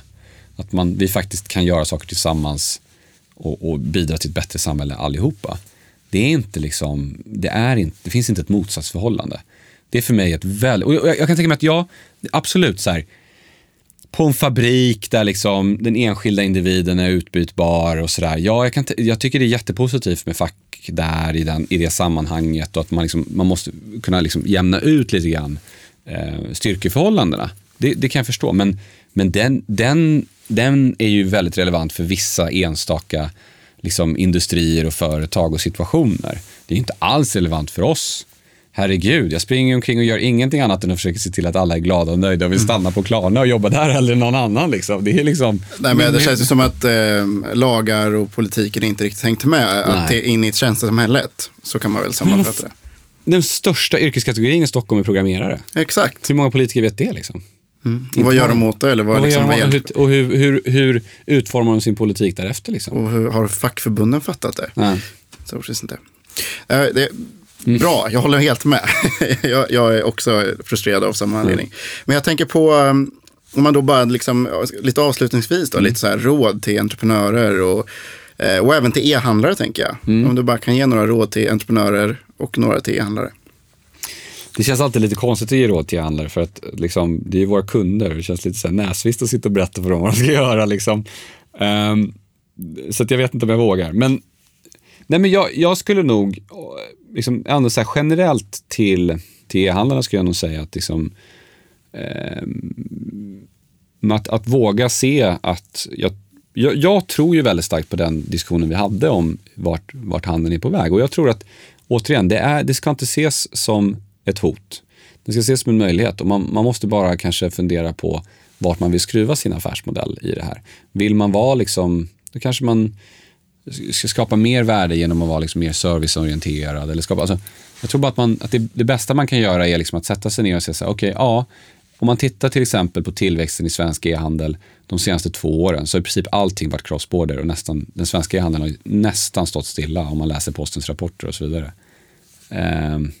Att man, vi faktiskt kan göra saker tillsammans och, och bidra till ett bättre samhälle allihopa. Det är inte liksom, det, är inte, det finns inte ett motsatsförhållande. Det är för mig ett väl... och jag, jag, kan tänka mig att jag, absolut så här, på en fabrik där liksom den enskilda individen är utbytbar och sådär. Ja, jag, kan jag tycker det är jättepositivt med fack där i, den, i det sammanhanget och att man, liksom, man måste kunna liksom jämna ut lite grann eh, styrkeförhållandena. Det, det, kan jag förstå, men, men den, den den är ju väldigt relevant för vissa enstaka liksom, industrier och företag och situationer. Det är inte alls relevant för oss. Herregud, jag springer omkring och gör ingenting annat än att försöka se till att alla är glada och nöjda och vill mm. stanna på Klarna och jobba där hellre än någon annan. Liksom. Det, är liksom... Nej, men det känns ju som att eh, lagar och politiken inte riktigt hängt med. Att det är in i tjänstesamhället så kan man väl sammanfatta det. Den största yrkeskategorin i Stockholm är programmerare. Exakt. Hur många politiker vet det? Liksom? Mm. Och vad gör de åt det? Eller vad, liksom, vad hur, och hur, hur, hur, utformar de sin politik därefter? Liksom? Och hur, har fackförbunden fattat det? Nej. Så precis inte. Uh, det mm. Bra, jag håller helt med. jag, jag, är också frustrerad av samma anledning. Mm. Men jag tänker på, um, om man då bara liksom, lite avslutningsvis, då, mm. lite så här råd till entreprenörer och, uh, och även till e-handlare tänker jag. Mm. Om du bara kan ge några råd till entreprenörer och några till e-handlare. Det känns alltid lite konstigt att ge råd till handlare för att liksom, det är våra kunder. Det känns lite så här näsvist att sitta och berätta för dem vad de ska göra. Liksom. Um, så att jag vet inte om jag vågar. Men, nej, men jag, jag skulle nog, liksom, ändå så generellt till, till e-handlarna skulle jag nog säga att, liksom, um, att, att våga se att jag, jag, jag, tror ju väldigt starkt på den diskussionen vi hade om vart, vart handeln är på väg. Och jag tror att, återigen, det, är, det ska inte ses som ett hot. Det ska ses som en möjlighet och man, man måste bara kanske fundera på vart man vill skruva sin affärsmodell i det här. Vill man vara liksom, då kanske man ska skapa mer värde genom att vara liksom mer serviceorienterad. Eller skapa, alltså, jag tror bara att, man, att det, det bästa man kan göra är liksom att sätta sig ner och säga så här, okej, okay, ja, om man tittar till exempel på tillväxten i svensk e-handel de senaste två åren så har i princip allting varit cross-border och nästan, den svenska e-handeln har nästan stått stilla om man läser postens rapporter och så vidare. Um,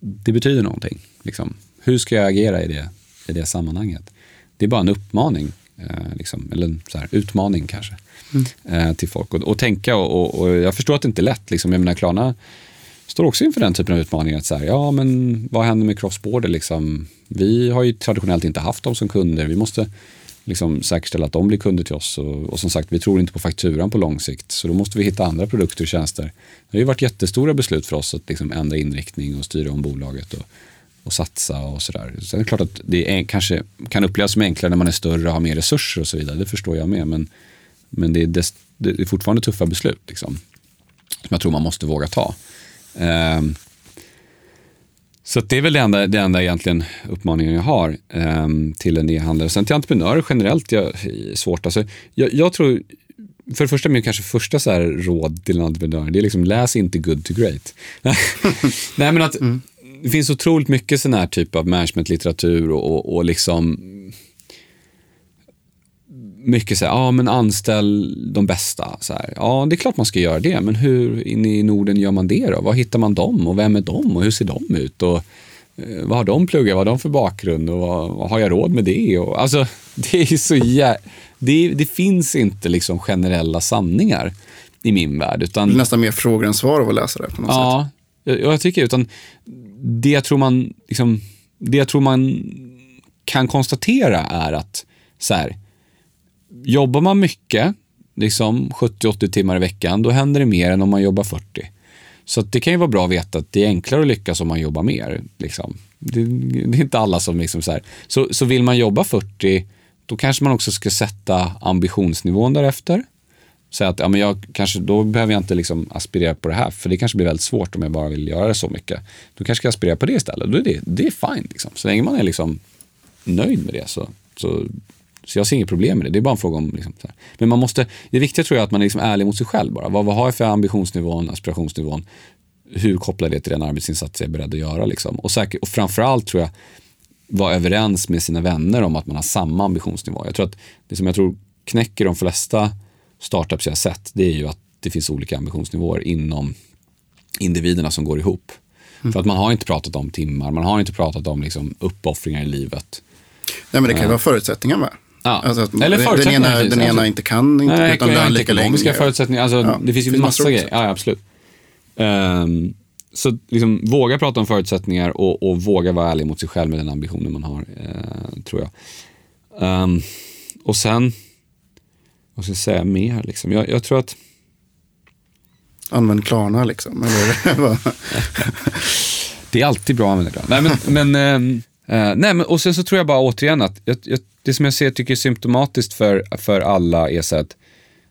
det betyder någonting. Liksom. Hur ska jag agera i det, i det sammanhanget? Det är bara en uppmaning, eh, liksom, eller en här, utmaning kanske, mm. eh, till folk. Och, och tänka, och, och, och, jag förstår att det inte är lätt. Liksom. Jag menar, Klarna står också inför den typen av utmaningar. Att så här, ja, men vad händer med crossborder? Liksom? Vi har ju traditionellt inte haft dem som kunder. Vi måste liksom säkerställa att de blir kunder till oss. Och, och, som sagt, vi tror inte på fakturan på lång sikt. Så då måste vi hitta andra produkter och tjänster. Det har ju varit jättestora beslut för oss att liksom ändra inriktning och styra om bolaget och, och satsa och sådär. Sen är det klart att det är, kanske kan upplevas som enklare när man är större och har mer resurser och så vidare. Det förstår jag med. Men, men det, är dess, det är fortfarande tuffa beslut liksom, som jag tror man måste våga ta. Um, så det är väl det enda, det enda egentligen uppmaningen jag har eh, till en e-handlare. Sen till entreprenörer generellt, jag, svårt. Alltså, jag, jag tror, för det första, min kanske första så råd till en entreprenör, det är liksom läs inte good to great. Nej men att mm. det finns otroligt mycket sån här typ av managementlitteratur och, och, och liksom mycket så här, ja men anställ de bästa. Så här, ja, det är klart man ska göra det, men hur inne i Norden gör man det då? Var hittar man dem och vem är de och hur ser de ut? Och, eh, vad har de pluggat? Vad har de för bakgrund? Och vad, vad har jag råd med det? Och, alltså, det är så jä... det, det finns inte liksom generella sanningar i min värld. Utan, Det är nästan mer frågor än svar av att läsa det på något sätt. ja, jag tycker utan det jag tror man, liksom, det jag tror man kan konstatera är att så här, jobbar man mycket, liksom 70-80 timmar i veckan, då händer det mer än om man jobbar 40. Så att det kan ju vara bra att veta att det är enklare att lyckas om man jobbar mer. Liksom. Det, det är inte alla som liksom så här. Så, så vill man jobba 40, då kanske man också ska sätta ambitionsnivån därefter. Säga att ja, men jag kanske, då behöver jag inte liksom aspirera på det här, för det kanske blir väldigt svårt om jag bara vill göra det så mycket. Då kanske jag ska aspirera på det istället. Då är det, det är fine. Liksom. Så länge man är liksom nöjd med det så, så, så jag ser inget problem med det. Det är bara en fråga om... Liksom. Men man måste, det viktiga tror jag är att man är liksom ärlig mot sig själv bara. Vad, vad har jag för ambitionsnivån, aspirationsnivån? Hur kopplar det till den arbetsinsats jag är beredd att göra? Liksom? Och, säkert, och framförallt tror jag vara överens med sina vänner om att man har samma ambitionsnivå. Jag tror att det som jag tror knäcker de flesta startups jag har sett, det är ju att det finns olika ambitionsnivåer inom individerna som går ihop. För att man har inte pratat om timmar, man har inte pratat om liksom uppoffringar i livet. Nej, men det kan ju vara förutsättningar med. Ja. Alltså att Eller den ena, den ena Alltså- inte kan inte, Nej, utan lön inte lika länge. förutsättningar. Alltså, Ja, det finns ju det finns massa massor grejer. Ja, absolut. Ehm, så liksom, våga prata om förutsättningar och, och våga vara ärlig mot sig själv med den ambitionen man har, eh, tror jag. Ehm, och sen, vad ska jag säga mer? Liksom? Jag, jag tror att Använd Klarna liksom. Eller? Det är alltid bra att använda reklam. Nej, men, men, ehm, Uh, nej, men, och sen så tror jag bara återigen att jag, jag, det som jag ser tycker är symptomatiskt för, för alla är så att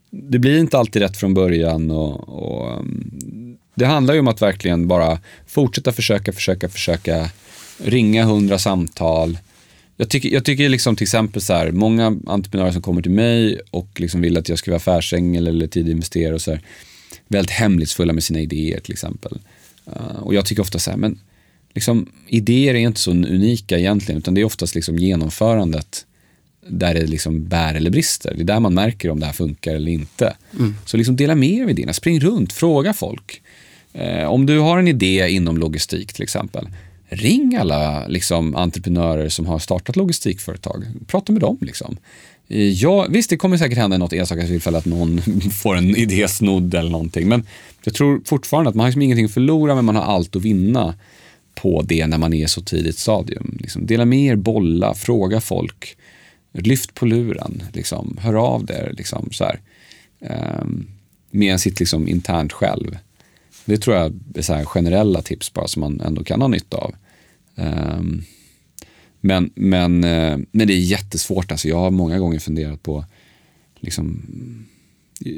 det blir inte alltid rätt från början och, och um, det handlar ju om att verkligen bara fortsätta försöka, försöka, försöka ringa hundra samtal. Jag tycker, jag tycker liksom till exempel så här, många entreprenörer som kommer till mig och liksom vill att jag ska vara affärsängel eller tidig investerare och så här, väldigt hemlighetsfulla med sina idéer till exempel. Uh, och jag tycker ofta så här, men liksom, idéer är inte så unika egentligen, utan det är oftast liksom genomförandet där det liksom bär eller brister. Det är där man märker om det här funkar eller inte. Så liksom dela med er av idéerna, spring runt, fråga folk. Eh, om du har en idé inom logistik till exempel, ring alla liksom, entreprenörer som har startat logistikföretag. Prata med dem. Liksom. Eh, Ja, visst, det kommer säkert hända något enstaka tillfälle att någon får en idé snodd eller någonting. Men jag tror fortfarande att man har liksom ingenting att förlora, men man har allt att vinna på det när man är i så tidigt stadium. Liksom, dela med er, bolla, fråga folk. Lyft på luren, liksom, hör av er. Liksom, så här. Ehm, med sitt liksom, internt själv. Det tror jag är så här generella tips bara som man ändå kan ha nytta av. Ehm, men, men, eh, men det är jättesvårt. Alltså, jag har många gånger funderat på liksom,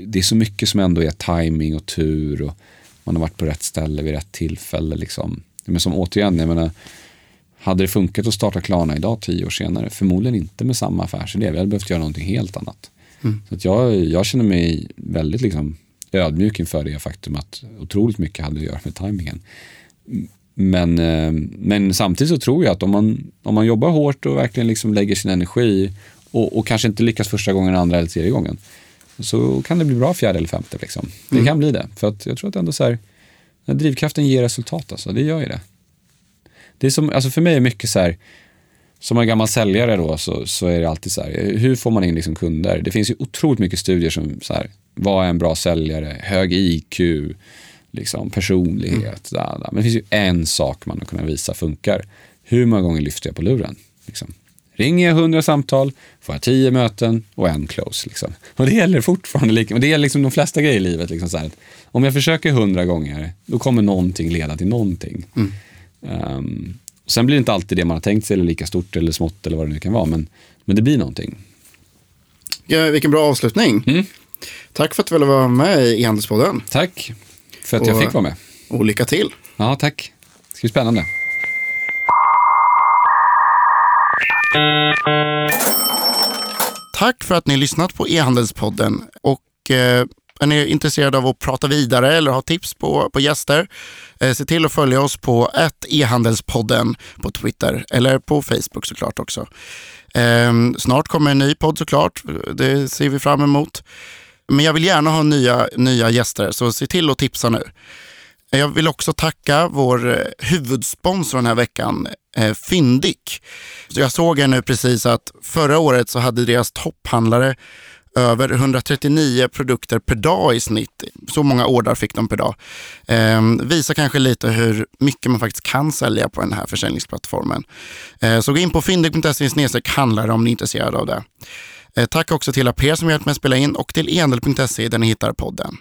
det är så mycket som ändå är timing och tur och man har varit på rätt ställe vid rätt tillfälle. Liksom. Men som återigen, jag menar, hade det funkat att starta Klarna idag tio år senare? Förmodligen inte med samma affärsidé. Vi hade behövt göra någonting helt annat. Så att jag, jag känner mig väldigt liksom ödmjuk inför det faktum att otroligt mycket hade att göra med tajmingen. Men, eh, men samtidigt så tror jag att om man, om man jobbar hårt och verkligen liksom lägger sin energi och, och kanske inte lyckas första gången, andra eller tredje gången så kan det bli bra fjärde eller femte. Liksom. Det kan bli det. För att jag tror att ändå så här, här drivkraften ger resultat. Alltså. Det gör ju det. det är som, alltså för mig är mycket så här, som en gammal säljare då, så, så är det alltid så här, hur får man in liksom kunder? Det finns ju otroligt mycket studier som så här, vad är en bra säljare? Hög IQ, liksom, personlighet. Da, da. Men det finns ju en sak man har kunnat visa funkar. Hur många gånger lyfter jag på luren? Liksom. Ringer jag 100 samtal, får jag 10 möten och en close. Liksom. Och det gäller fortfarande lika, och det gäller liksom de flesta grejer i livet. Liksom så här, om jag försöker 100 gånger, då kommer någonting leda till någonting. Um, sen blir det inte alltid det man har tänkt sig, eller lika stort eller smått eller vad det nu kan vara, men, men det blir någonting. Ja, vilken bra avslutning. Mm. Tack för att du ville vara med i E-handelspodden. Tack för att jag Och- fick vara med. Och lycka till. Ja, tack. Det ska bli spännande. Tack för att ni har lyssnat på E-handelspodden. Och eh, är ni intresserade av att prata vidare eller ha tips på, på gäster, eh, se till att följa oss på ett e-handelspodden på Twitter eller på Facebook såklart också. Eh, snart kommer en ny podd såklart. Det ser vi fram emot. Men jag vill gärna ha nya, nya gäster, så se till att tipsa nu. Jag vill också tacka vår eh, huvudsponsor den här veckan, eh, fyndig. Så jag såg här nu precis att förra året så hade deras topphandlare över 139 produkter per dag i snitt. Så många ordrar fick de per dag. Eh, visar kanske lite hur mycket man faktiskt kan sälja på den här försäljningsplattformen. Eh, så gå in på fyndig.se handlare om ni är intresserade av det. Eh, tack också till Aper som hjälpt mig att spela in och till endel.se där ni hittar podden.